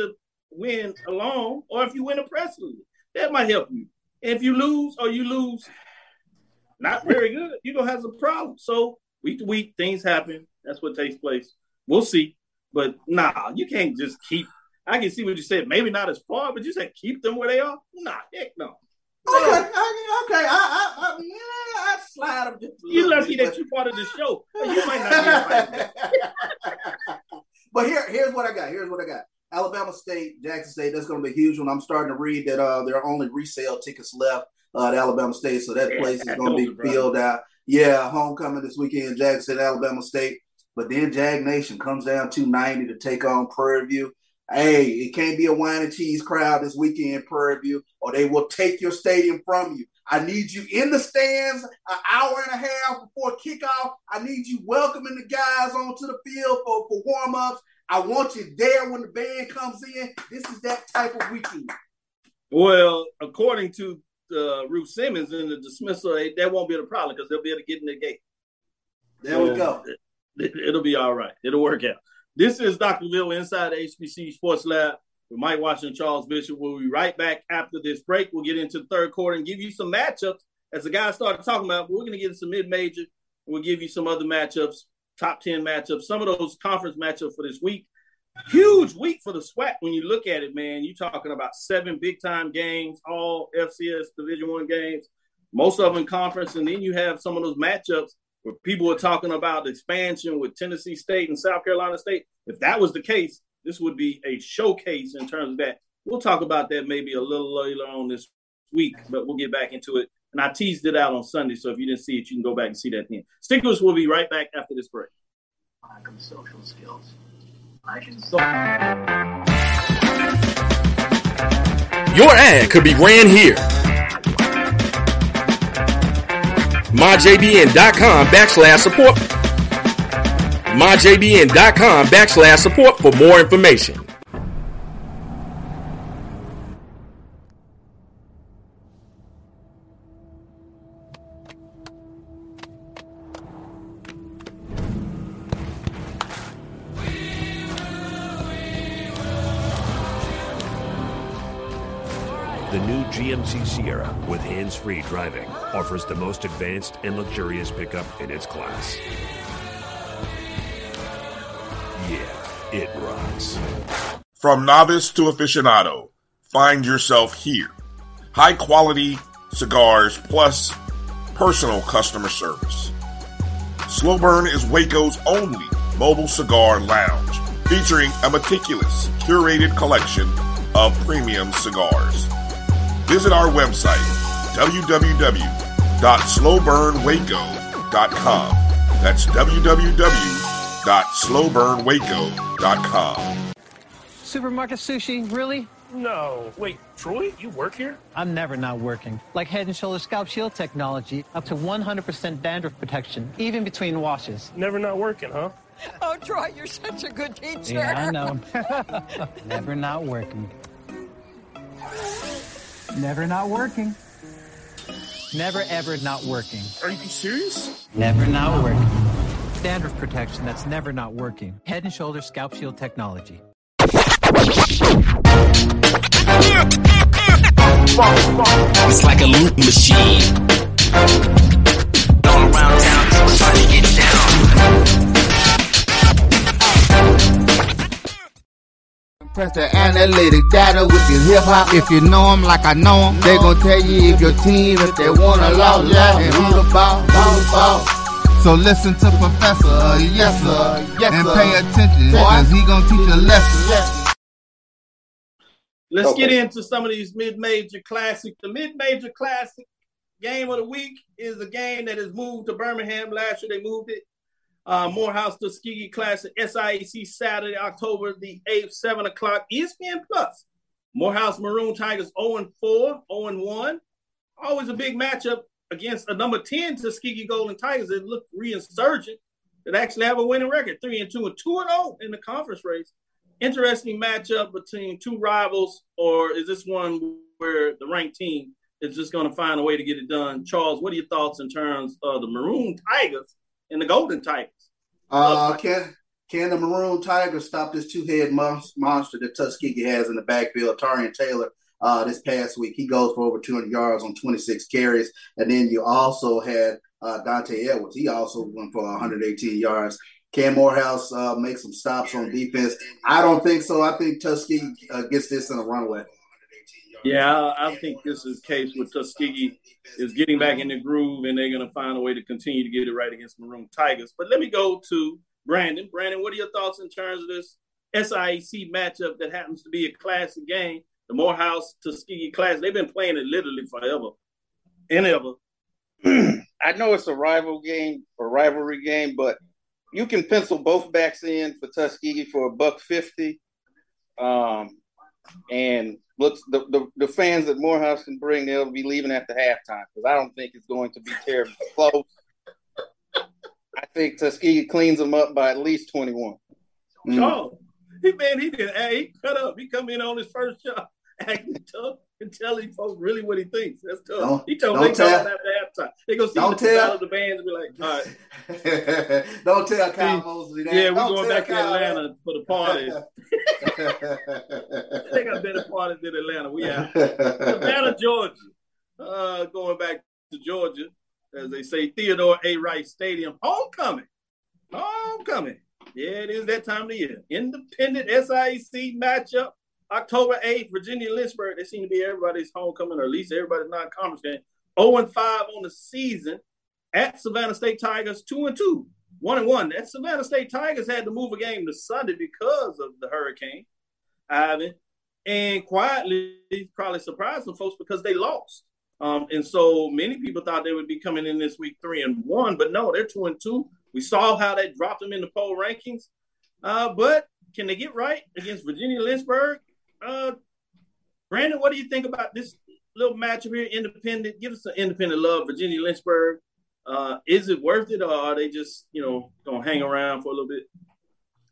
C: win alone, or if you win oppressively. That might help you. And if you lose or you lose not very good, you're gonna have some problems. So week to week, things happen. That's what takes place. We'll see. But nah, you can't just keep. I can see what you said. Maybe not as far, but you said keep them where they are. Nah, heck no.
D: Okay, okay, okay. I, I, I, yeah, I slide them just a
C: You're lucky
D: bit,
C: that you're part of the show. You might not be.
D: But here, here's what I got. Here's what I got. Alabama State, Jackson State. That's going to be a huge one. I'm starting to read that uh, there are only resale tickets left uh, at Alabama State, so that place is going to be filled out. Yeah, homecoming this weekend, Jackson Alabama State. But then Jag Nation comes down 290 to take on Prairie View. Hey, it can't be a wine and cheese crowd this weekend, Prairie View, or they will take your stadium from you. I need you in the stands an hour and a half before kickoff. I need you welcoming the guys onto the field for, for warm ups. I want you there when the band comes in. This is that type of weekend.
C: Well, according to uh, Ruth Simmons in the dismissal, eh, that won't be the problem because they'll be able to get in the gate.
D: There we go.
C: It, it'll be all right. It'll work out. This is Dr. Bill inside HBCU Sports Lab with Mike Washington, Charles Bishop. We'll be right back after this break. We'll get into the third quarter and give you some matchups. As the guys started talking about, we're going to get into some mid-major. We'll give you some other matchups, top 10 matchups, some of those conference matchups for this week. Huge week for the SWAC when you look at it, man. You're talking about seven big-time games, all FCS Division One games, most of them conference, and then you have some of those matchups where people are talking about expansion with Tennessee State and South Carolina State. If that was the case, this would be a showcase in terms of that. We'll talk about that maybe a little later on this week, but we'll get back into it. And I teased it out on Sunday, so if you didn't see it, you can go back and see that then. Stick with us. We'll be right back after this break.
F: Lack of social skills. I can
Q: Your ad could be ran here. MyJBN.com backslash support. MyJBN.com backslash support for more information.
R: Hands-free driving offers the most advanced and luxurious pickup in its class. Yeah, it rocks.
H: From novice to aficionado, find yourself here. High quality cigars plus personal customer service. Slow Burn is Waco's only mobile cigar lounge, featuring a meticulous, curated collection of premium cigars. Visit our website, www.slowburnwaco.com. That's www.slowburnwaco.com.
S: Supermarket sushi, really?
T: No. Wait, Troy, you work here?
S: I'm never not working. Like Head and Shoulders Scalp Shield technology, up to 100% dandruff protection, even between washes.
T: Never not working, huh?
U: Oh, Troy, you're such a good teacher.
S: Yeah, I know. never not working. Never not working. Never ever not working.
T: Are you serious?
S: Never not working. Standard protection that's never not working. Head and Shoulders Scalp Shield technology.
V: It's like a loop machine. All around town, people trying to get
B: Press the analytic data with your hip hop. If you know them like I know them, they gon' tell you if your team, if they wanna lose, yeah, and who the ball, who the ball.
A: So listen to Professor, uh, yes sir,
B: Yes,
A: and pay attention, cause he gonna teach a lesson.
C: Let's get into some of these mid-major classic. The mid-major classic game of the week is a game that has moved to Birmingham. Last year they moved it. Uh, Morehouse Tuskegee Classic, SIAC Saturday, October the 8th, 7 o'clock, ESPN Plus. Morehouse Maroon Tigers 0 4, 0 1. Always a big matchup against a number 10 Tuskegee Golden Tigers that look reinsurgent, that actually have a winning record 3 and 2 and 2 and 0 in the conference race interesting matchup between two rivals, or is this one where the ranked team is just going to find a way to get it done? Charles, what are your thoughts in terms of the Maroon Tigers and the Golden Tigers?
D: Uh, can can the Maroon Tigers stop this two head monster that Tuskegee has in the backfield? Tarian Taylor. Uh, this past week, he goes for over 200 yards on 26 carries, and then you also had uh, Dante Edwards. He also went for 118 yards. Can Morehouse uh, make some stops on defense? I don't think so. I think Tuskegee uh, gets this in a runaway.
C: Yeah, I, think this is the case with Tuskegee is getting back in the groove, and they're going to find a way to continue to get it right against Maroon Tigers. But let me go to Brandon. Brandon, what are your thoughts in terms of this SIAC matchup that happens to be a classic game? The Morehouse Tuskegee Classic. They've been playing it literally forever and ever.
E: I know it's a rival game, a rivalry game, but you can pencil both backs in for Tuskegee for a buck fifty. Um, and looks the, the, the fans that Morehouse can bring, they'll be leaving the halftime because I don't think it's going to be terribly close. I think Tuskegee cleans them up by at least twenty one.
C: Oh, he man, he did. He cut up. He come in on his first shot, acting tough, and telling folks really what he thinks. That's tough.
D: Don't-
C: he told me
D: tell-
C: after halftime. They go see
D: don't
C: the
D: tell-
C: of the bands and be like, all right.
D: Don't tell Kyle Mosley that.
C: Yeah, we're
D: Don't
C: going back to
D: Kyle
C: Atlanta for the party. they got better parties than Atlanta. We out. Savannah, Georgia. Uh, going back to Georgia, as they say, Theodore A. Wright Stadium. Homecoming. Homecoming. Yeah, it is that time of the year. Independent SIC matchup. October 8th, Virginia Lynchburg. They seem to be everybody's homecoming, or at least everybody's non-conference game. 0 and 5 on the season at Savannah State Tigers, 2 and 2. One and one. That Savannah State Tigers had to move a game to Sunday because of the hurricane, Ian, and quietly probably surprised some folks because they lost. Um, and so many people thought they would be coming in this week three and one, but no, they're two and two. We saw how they dropped them in the poll rankings. Uh, but can they get right against Virginia Lynchburg? Uh, Brandon, what do you think about this little matchup here? Independent, give us some independent love, Virginia Lynchburg. Uh, is it worth it, or are they just you know gonna hang around for a little bit?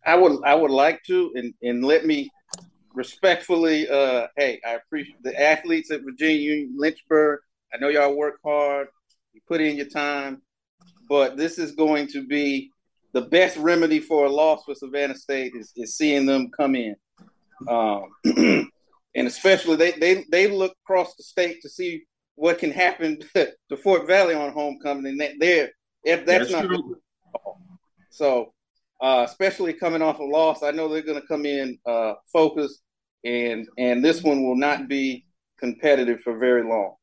E: I would I would like to and and let me respectfully uh hey I appreciate the athletes at Virginia Lynchburg. I know y'all work hard, you put in your time, but this is going to be the best remedy for a loss for Savannah State is, is seeing them come in. Um, and especially they, they they look across the state to see what can happen to Fort Valley on homecoming, and that there if that's,
C: That's
E: not
C: true.
E: so, uh, especially coming off a loss, I know they're going to come in uh, focused, and and this one will not be competitive for very long.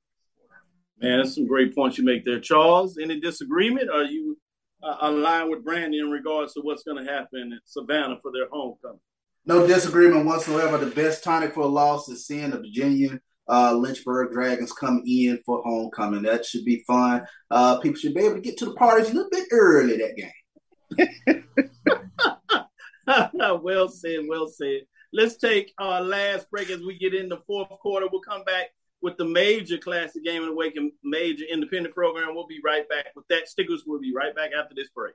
C: Man, that's some great points you make there, Charles. Any disagreement? Are you uh, aligned with Brandy in regards to what's going to happen at Savannah for their homecoming?
D: No disagreement whatsoever. The best tonic for a loss is seeing the Virginia uh, Lynchburg Dragons come in for homecoming. That should be fun. Uh, people should be able to get to the parties a little bit early that game.
C: well said, well said. Let's take our last break as we get in the fourth quarter. We'll come back with the major classic game of the week and major independent program. We'll be right back with that. Stickers will be right back after this break.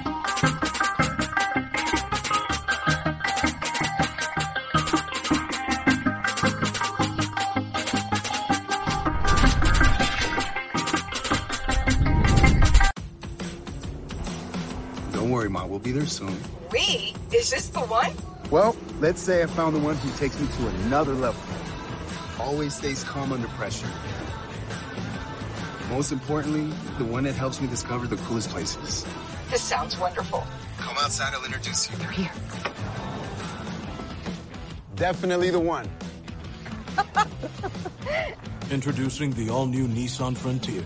W: Be there soon.
U: We? Is this the one?
W: Well, let's say I found the one who takes me to another level. Always stays calm under pressure. Most importantly, the one that helps me discover the coolest places.
U: This sounds wonderful.
W: Come outside, I'll introduce you.
U: They're here.
W: Definitely the one.
X: Introducing the all-new Nissan Frontier.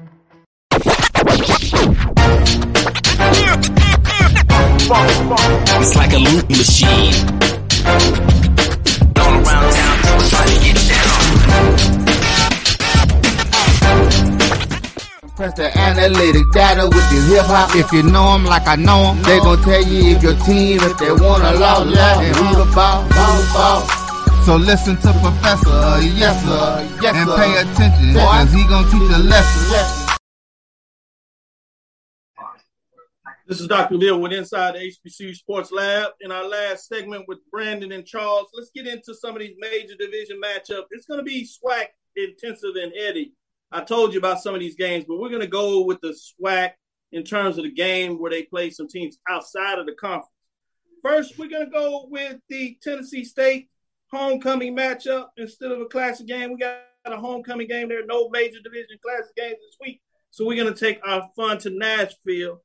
V: It's like a loot machine. All around town, people try to get down.
B: Press the analytic data with the hip hop. If you know 'em like I know 'em, they gon' tell you if your team, if they wanna law, and who the ball, ball, ball.
A: So listen to Professor, yes sir,
B: yes,
A: and pay attention, cause he gonna teach a lesson.
C: This is Dr. Bill with Inside the HBCU Sports Lab. In our last segment with Brandon and Charles, let's get into some of these major division matchups. It's going to be SWAC intensive and Eddie. I told you about some of these games, but we're going to go with the SWAC in terms of the game where they play some teams outside of the conference. First, we're going to go with the Tennessee State homecoming matchup instead of a classic game. We got a homecoming game. There no major division classic games this week, so we're going to take our fun to Nashville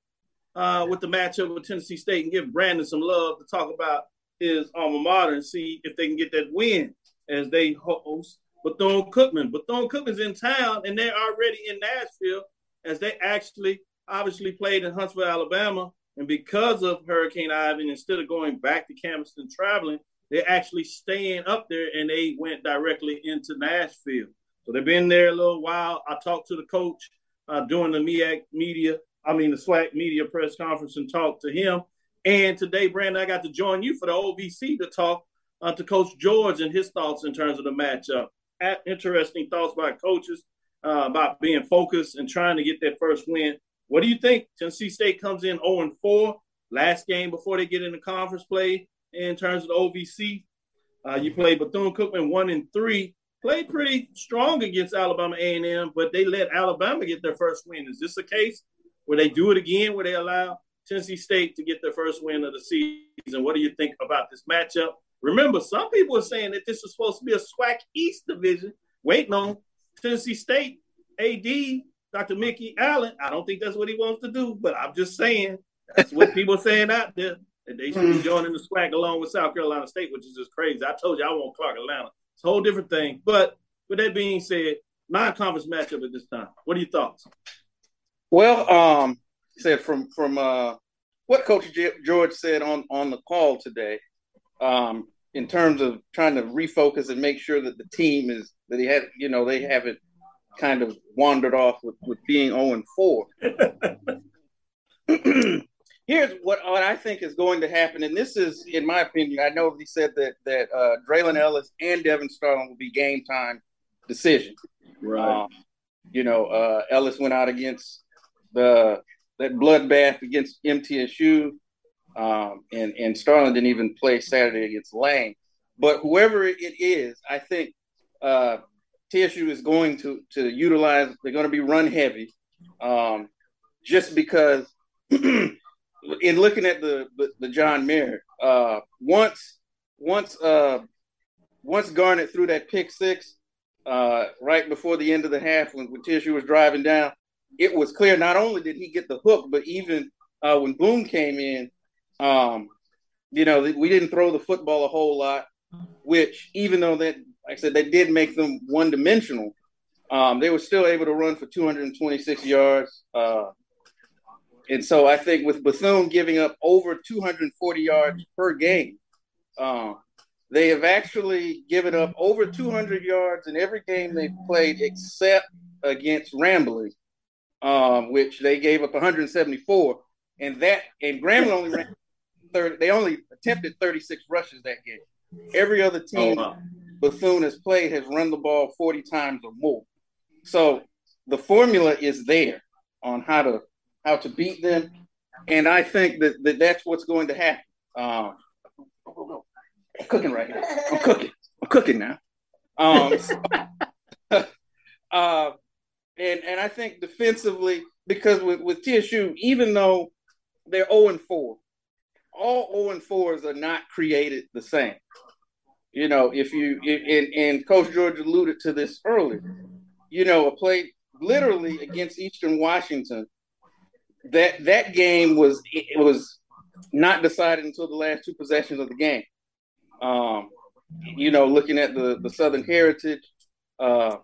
C: uh, with the matchup with Tennessee State and give Brandon some love to talk about his alma mater and see if they can get that win as they host Bethune Cookman. Bethune Cookman's in town and they're already in Nashville as they actually obviously played in Huntsville, Alabama. And because of Hurricane Ian, instead of going back to campus and traveling, they're actually staying up there and they went directly into Nashville. So they've been there a little while. I talked to the coach uh, during the MEAC media I mean, the SWAC media press conference and talk to him. And today, Brandon, I got to join you for the OVC to talk uh, to Coach George and his thoughts in terms of the matchup. At interesting thoughts by coaches uh, about being focused and trying to get that first win. What do you think? Tennessee State comes in 0 4, last game before they get into conference play in terms of the OVC. Uh, you played Bethune Cookman 1 and 3. Played pretty strong against Alabama A&M, but they let Alabama get their first win. Is this the case? Where they do it again, Will they allow Tennessee State to get their first win of the season. What do you think about this matchup? Remember, some people are saying that this is supposed to be a SWAC East division, waiting on Tennessee State AD, Dr. Mikki Allen. I don't think that's what he wants to do, but I'm just saying that's what people are saying out there. That they should be hmm. joining the SWAC along with South Carolina State, which is just crazy. I told you I want Clark Atlanta. It's a whole different thing. But with that being said, non-conference matchup at this time. What are your thoughts?
E: Well, um, said from from uh, what Coach George said on on the call today, um, in terms of trying to refocus and make sure that the team is that he had, you know, they haven't kind of wandered off with, with being zero and four. Here's what, what I think is going to happen, and this is, in my opinion, I know he said that that uh, Draylen Ellis and Devin Starling will be game time decision.
C: Right.
E: Um, you know, uh, Ellis went out against the that bloodbath against MTSU, um, and and Starling didn't even play Saturday against Lane. But whoever it is, I think uh, TSU is going to to utilize. They're going to be run heavy, um, just because. in looking at the the, the John Merritt, uh, once once uh, once Garnett threw that pick six uh, right before the end of the half when, when TSU was driving down, it was clear not only did he get the hook, but even uh, when Boone came in, um, you know, we didn't throw the football a whole lot, which even though that, like I said, they did make them one dimensional, um, they were still able to run for 226 yards. Uh, and so I think with Bethune giving up over 240 yards per game, um, they have actually given up over 200 yards in every game they've played except against Grambling, um, which they gave up 174. And that and Grambling only ran 30, they only attempted 36 rushes that game. Every other team
C: Oh, wow.
E: Bethune has played has run the ball 40 times or more. So the formula is there on how to how to beat them, and I think that, that that's what's going to happen. Um, I'm cooking right now. I'm cooking. I'm cooking now. Um, uh, and and I think defensively, because with, with TSU, even though they're 0 and 4, all 0 and 4s are not created the same. You know, if you and, and Coach George alluded to this earlier, you know, a play literally against Eastern Washington. That that game was it was not decided until the last two possessions of the game. Um, you know, looking at the the Southern Heritage, uh,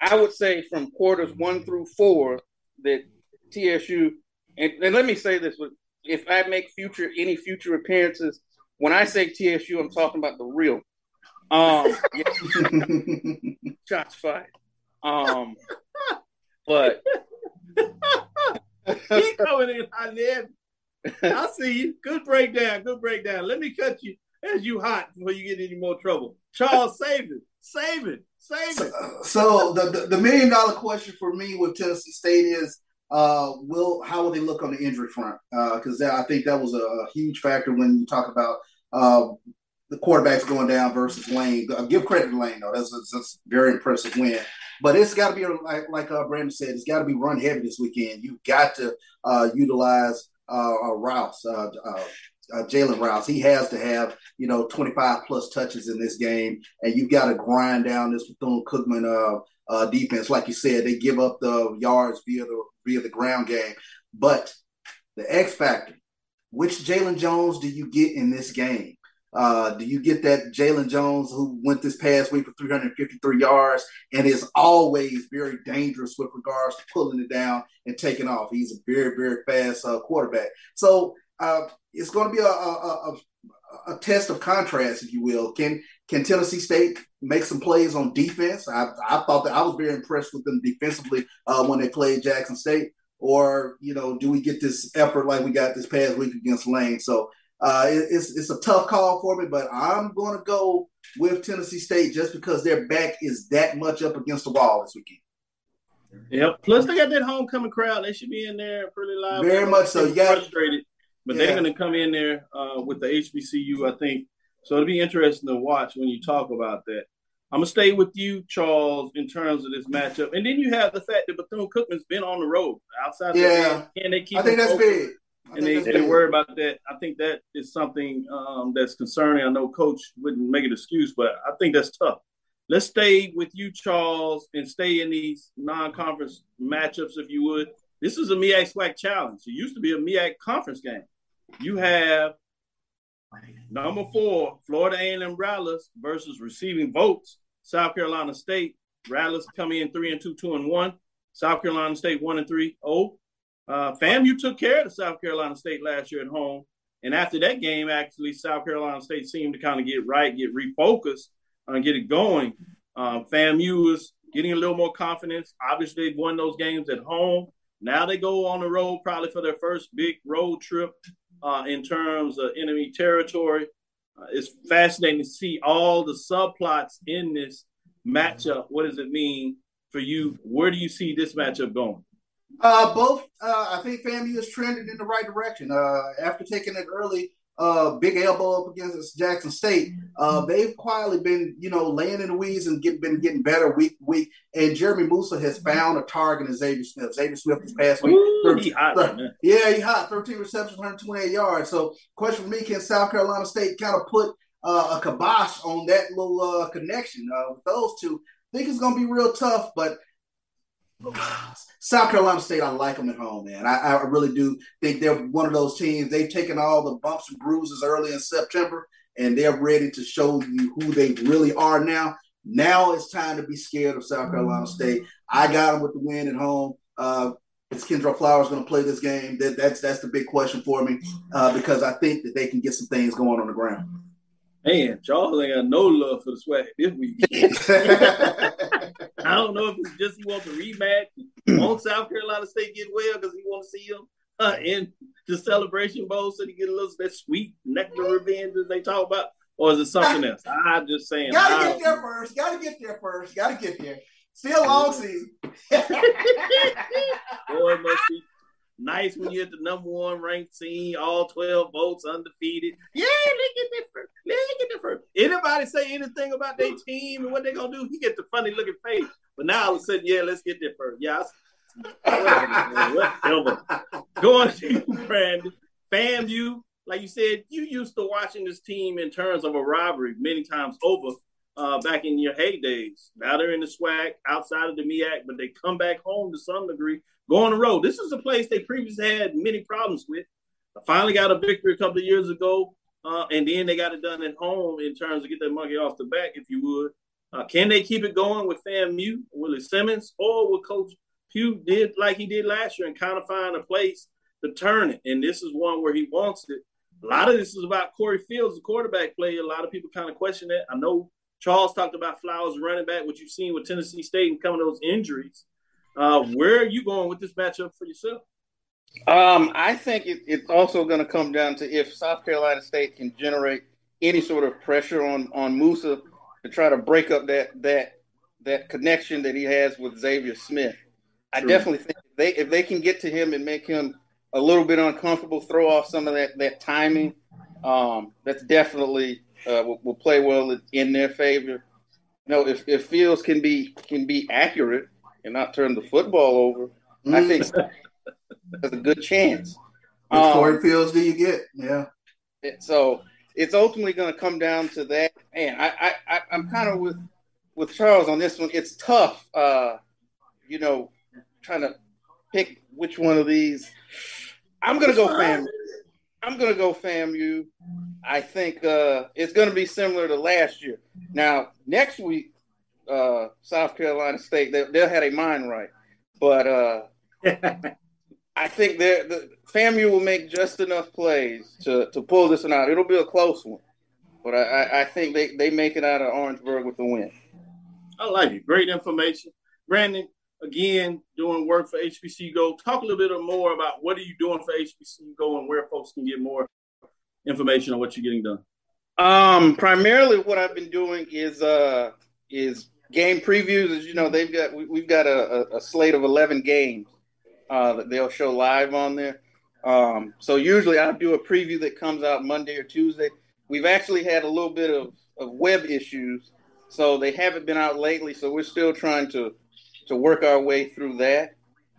E: I would say from quarters one through four that TSU and, and let me say this: if I make future any future appearances, when I say TSU, I'm talking about the real. Um, yeah. shots fired. Um, but
C: he coming in hot there. I see you. Good breakdown. Good breakdown. Let me cut you as you hot before you get any more trouble. Charles, save it. Save it. Save it.
D: So the, the the million dollar question for me with Tennessee State is, uh, will how will they look on the injury front? Uh because I think that was a, a huge factor when you talk about uh, the quarterbacks going down versus Lane. Uh, give credit to Lane though; that's, that's, that's a very impressive win. But it's got to be like like uh, Brandon said, it's got to be run heavy this weekend. You've got to uh, utilize uh, uh, Rouse. Uh, Jalen Rouse. He has to have, you know, 25 plus touches in this game, and you've got to grind down this Bethune Cookman uh, uh, defense. Like you said, they give up the yards via the via the ground game. But the X factor, which Jalen Jones do you get in this game? Uh, do you get that Jalen Jones who went this past week for 353 yards and is always very dangerous with regards to pulling it down and taking off? He's a very, very fast uh, quarterback. So uh, it's going to be a, a, a, a, test of contrast, if you will. Can can Tennessee State make some plays on defense? I, I thought that I was very impressed with them defensively uh, when they played Jackson State. Or you know, do we get this effort like we got this past week against Lane? So uh, it, it's it's a tough call for me, but I'm going to go with Tennessee State just because their back is that much up against the wall this weekend.
C: Yep. Plus, they got that homecoming crowd. They should be in there pretty loud.
D: Very much so. You got-
C: frustrated, but
D: Yeah.
C: they're going to come in there uh, with the HBCU, I think. So it'll be interesting to watch when you talk about that. I'm gonna stay with you, Charles, in terms of this matchup, and then you have the fact that Bethune Cookman's been on the road outside. the
D: Yeah.
C: game. Can they keep?
D: I think that's big. I
C: and they, they
D: big.
C: worry about that. I think that is something um, that's concerning. I know Coach wouldn't make an excuse, but I think that's tough. Let's stay with you, Charles, and stay in these non-conference matchups, if you would. This is a MEAC SWAC challenge. It used to be a MEAC conference game. You have number four, Florida A&M Rattlers versus receiving votes, South Carolina State. Rattlers come in three and two, two and one. South Carolina State one and three. Oh, uh, FAMU took care of the South Carolina State last year at home. And after that game, actually, South Carolina State seemed to kind of get right, get refocused, and get it going. Um, FAMU is getting a little more confidence. Obviously, they've won those games at home. Now they go on the road, probably for their first big road trip uh, in terms of enemy territory. Uh, it's fascinating to see all the subplots in this matchup. What does it mean for you? Where do you see this matchup going?
D: Uh, both. Uh, I think FAMU is trending in the right direction. Uh, after taking it early uh, big elbow up against Jackson State, uh, they've quietly been, you know, laying in the weeds and get, been getting better week week. And Jeremy Moussa has found a target in Xavier Smith. Xavier Smith this past week,
C: Ooh,
D: 13
C: he hot
D: yeah, he hot. 13 receptions, 128 yards. So, question for me: Can South Carolina State kind of put uh, a kibosh on that little uh, connection uh, with those two? I think it's going to be real tough, but South Carolina State, I like them at home, man. I, I really do think they're one of those teams. They've taken all the bumps and bruises early in September, and they're ready to show you who they really are now. Now it's time to be scared of South Carolina State. I got them with the win at home. Uh, is Kendra Flowers going to play this game? That, that's that's the big question for me uh, because I think that they can get some things going on the ground.
C: Man, Charles ain't got no love for the SWAC this week. Don't know if it's just he wants a rematch. Won't South Carolina State get well because he wants to see him uh, in the celebration bowl so he get a little that sweet nectar revenge that they talk about, or is it something else? I'm just saying.
D: Got to get there first. Got to get there first. Got to get there. Still long season.
C: Boy, it must be nice when you're at the number one ranked team, all 12 votes, undefeated. Yeah, let's get there first. Get there first. Anybody say anything about their team and what they're going to do, he get the funny looking face. But now all of a sudden, yeah, let's get there first. Yeah, whatever. Going to you, Brandon. FAMU, like you said, you used to watching this team in terms of a rivalry many times over uh, back in your heydays. Now they're in the SWAC outside of the MEAC, but they come back home to some degree, go on the road. This is a place they previously had many problems with. I finally got a victory a couple of years ago, uh, and then they got it done at home in terms of get that monkey off the back, if you would. Uh, can they keep it going with FAMU, Willie Simmons, or will Coach Pough did like he did last year and kind of find a place to turn it? And this is one where he wants it. A lot of this is about Corey Fields, the quarterback player. A lot of people kind of question that. I know Charles talked about Flowers running back, what you've seen with Tennessee State and coming those injuries. Uh, where are you going with this matchup for yourself?
E: Um, I think it, it's also going to come down to if South Carolina State can generate any sort of pressure on on Moussa to try to break up that that that connection that he has with Xavier Smith. I
C: True.
E: definitely think if they if they can get to him and make him a little bit uncomfortable, throw off some of that that timing, um, that's definitely uh, will, will play well in their favor. You know, if, if Fields can be can be accurate and not turn the football over, I think there's a good chance.
D: Which
E: Um,
D: Corey Fields do you get? Yeah.
E: it- so it's ultimately going to come down to that. And I, I, I I'm kind of with with Charles on this one. It's tough, uh, you know, trying to pick which one of these. I'm going to go FAMU. I'm going to go FAMU. I think uh, it's going to be similar to last year. Now, next week, uh, South Carolina State, they, they'll have a mind right. But uh, I think the FAMU will make just enough plays to, to pull this one out. It'll be a close one, but I, I, think they, they make it out of Orangeburg with the win.
C: I like it. Great information. Brandon, again, doing work for HBCU Go. Talk a little bit more about what are you doing for HBCU Go and where folks can get more information on what you're getting done.
E: Um, primarily, what I've been doing is uh is game previews. As you know, they've got we, we've got a, a, a slate of eleven games uh, that they'll show live on there. Um, so usually I do a preview that comes out Monday or Tuesday. We've actually had a little bit of, of web issues, so they haven't been out lately. So we're still trying to to work our way through that.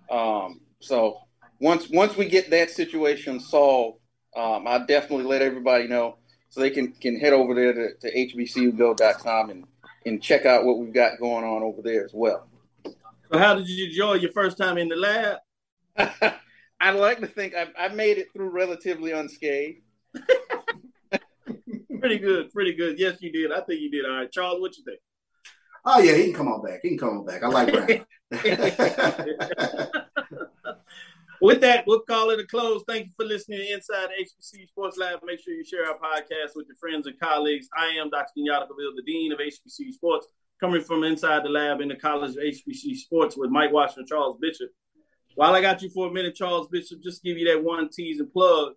E: Um, so once once we get that situation solved, um, I'll definitely let everybody know so they can can head over there to, to hbcugo.com and and check out what we've got going on over there as well.
C: So, how did you enjoy your first time in the lab?
E: I'd like to think I, I made it through relatively unscathed.
C: Pretty good, pretty good. Yes, you did. I think you did. All right, Charles, what you think?
D: Oh yeah, he can come on back. He can come on back. I like Brandon.
C: With that, we'll call it a close. Thank you for listening to Inside HBCU Sports Lab. Make sure you share our podcast with your friends and colleagues. I am Dr. Kenyatta Cavill, the Dean of HBCU Sports, coming from inside the lab in the College of HBCU Sports with Mike Washington and Charles Bishop. While I got you for a minute, Charles Bishop, just give you that one tease and plug.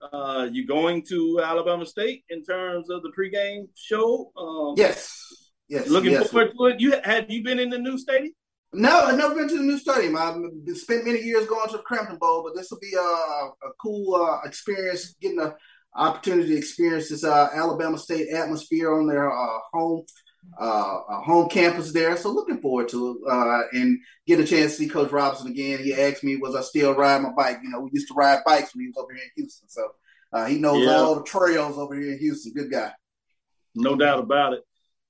C: Uh, you going to Alabama State in terms of the pregame show? Um,
D: Yes. Yes,
C: Looking
D: yes.
C: forward to it. You have you been in the new stadium?
D: No, I've never been to the new stadium. I've spent many years going to the Crampton Bowl, but this will be a, a cool uh, experience, getting the opportunity to experience this uh, Alabama State atmosphere on their uh, home uh, uh, home campus there. So looking forward to uh, and get a chance to see Coach Robinson again. He asked me, was I still riding my bike? You know, we used to ride bikes when he was over here in Houston. So uh, he knows
C: Yeah.
D: all the trails over here in Houston. Good guy.
C: No doubt about it.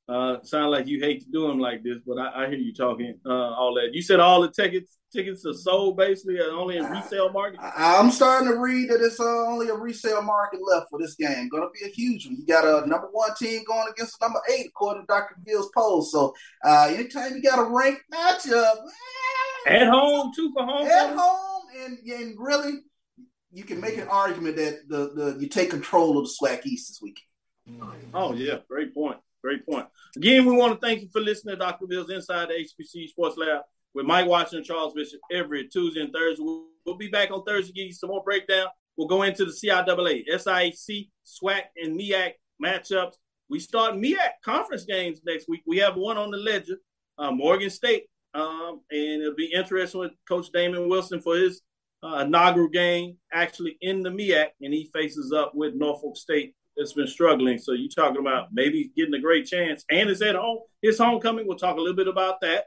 C: Uh, sound like you hate to do them like this, but I, I hear you talking uh, all that. You said all the tickets tickets are sold basically and only in resale market.
D: I- I'm starting to read that it's uh, only a resale market left for this game. Going to be a huge one. You got a number one team going against number eight, according to Dr. Gill's poll. So uh, anytime you got a ranked matchup,
C: At home too for home.
D: at home, and, and really, you can make an argument that the, the you take control of the SWAC East this weekend.
C: Oh yeah, great point. Great point. Again, we want to thank you for listening to Dr. Bill's Inside the HBC Sports Lab with Mike Watson and Charles Bishop every Tuesday and Thursday. We'll, we'll be back on Thursday, give you some more breakdown. We'll go into the CIAA, SIAC, SWAC, and MEAC matchups. We start MEAC conference games next week. We have one on the ledger, uh, Morgan State, um, and it'll be interesting with Coach Damon Wilson for his uh, inaugural game actually in the MEAC, and he faces up with Norfolk State that's been struggling. So you're talking about maybe getting a great chance, and it's at home. His homecoming. We'll talk a little bit about that.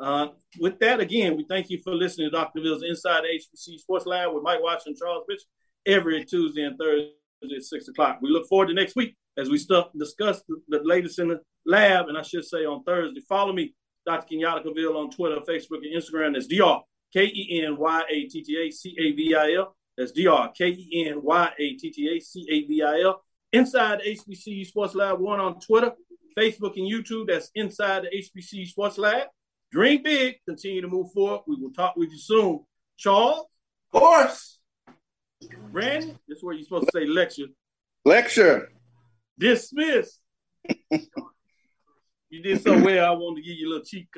C: Uh, with that, again, we thank you for listening to Dr. Bill's Inside HBC Sports Lab with Mike Watson and Charles Bishop every Tuesday and Thursday at six o'clock. We look forward to next week as we stuff discuss the, the latest in the lab, and I should say on Thursday. Follow me, Dr. Kenyatta Cavil, on Twitter, Facebook, and Instagram. That's Dr. K E N Y A T T A C A V I L. That's Dr. K E N Y A T T A C A V I L. Inside HBCU Sports Lab one on Twitter, Facebook, and YouTube. That's Inside the HBCU Sports Lab. Dream big. Continue to move forward. We will talk with you soon. Charles?
D: Of course.
C: Randy? This is where you're supposed to say lecture.
E: Lecture.
C: Dismiss. you did so well. I wanted to give you a little cheat.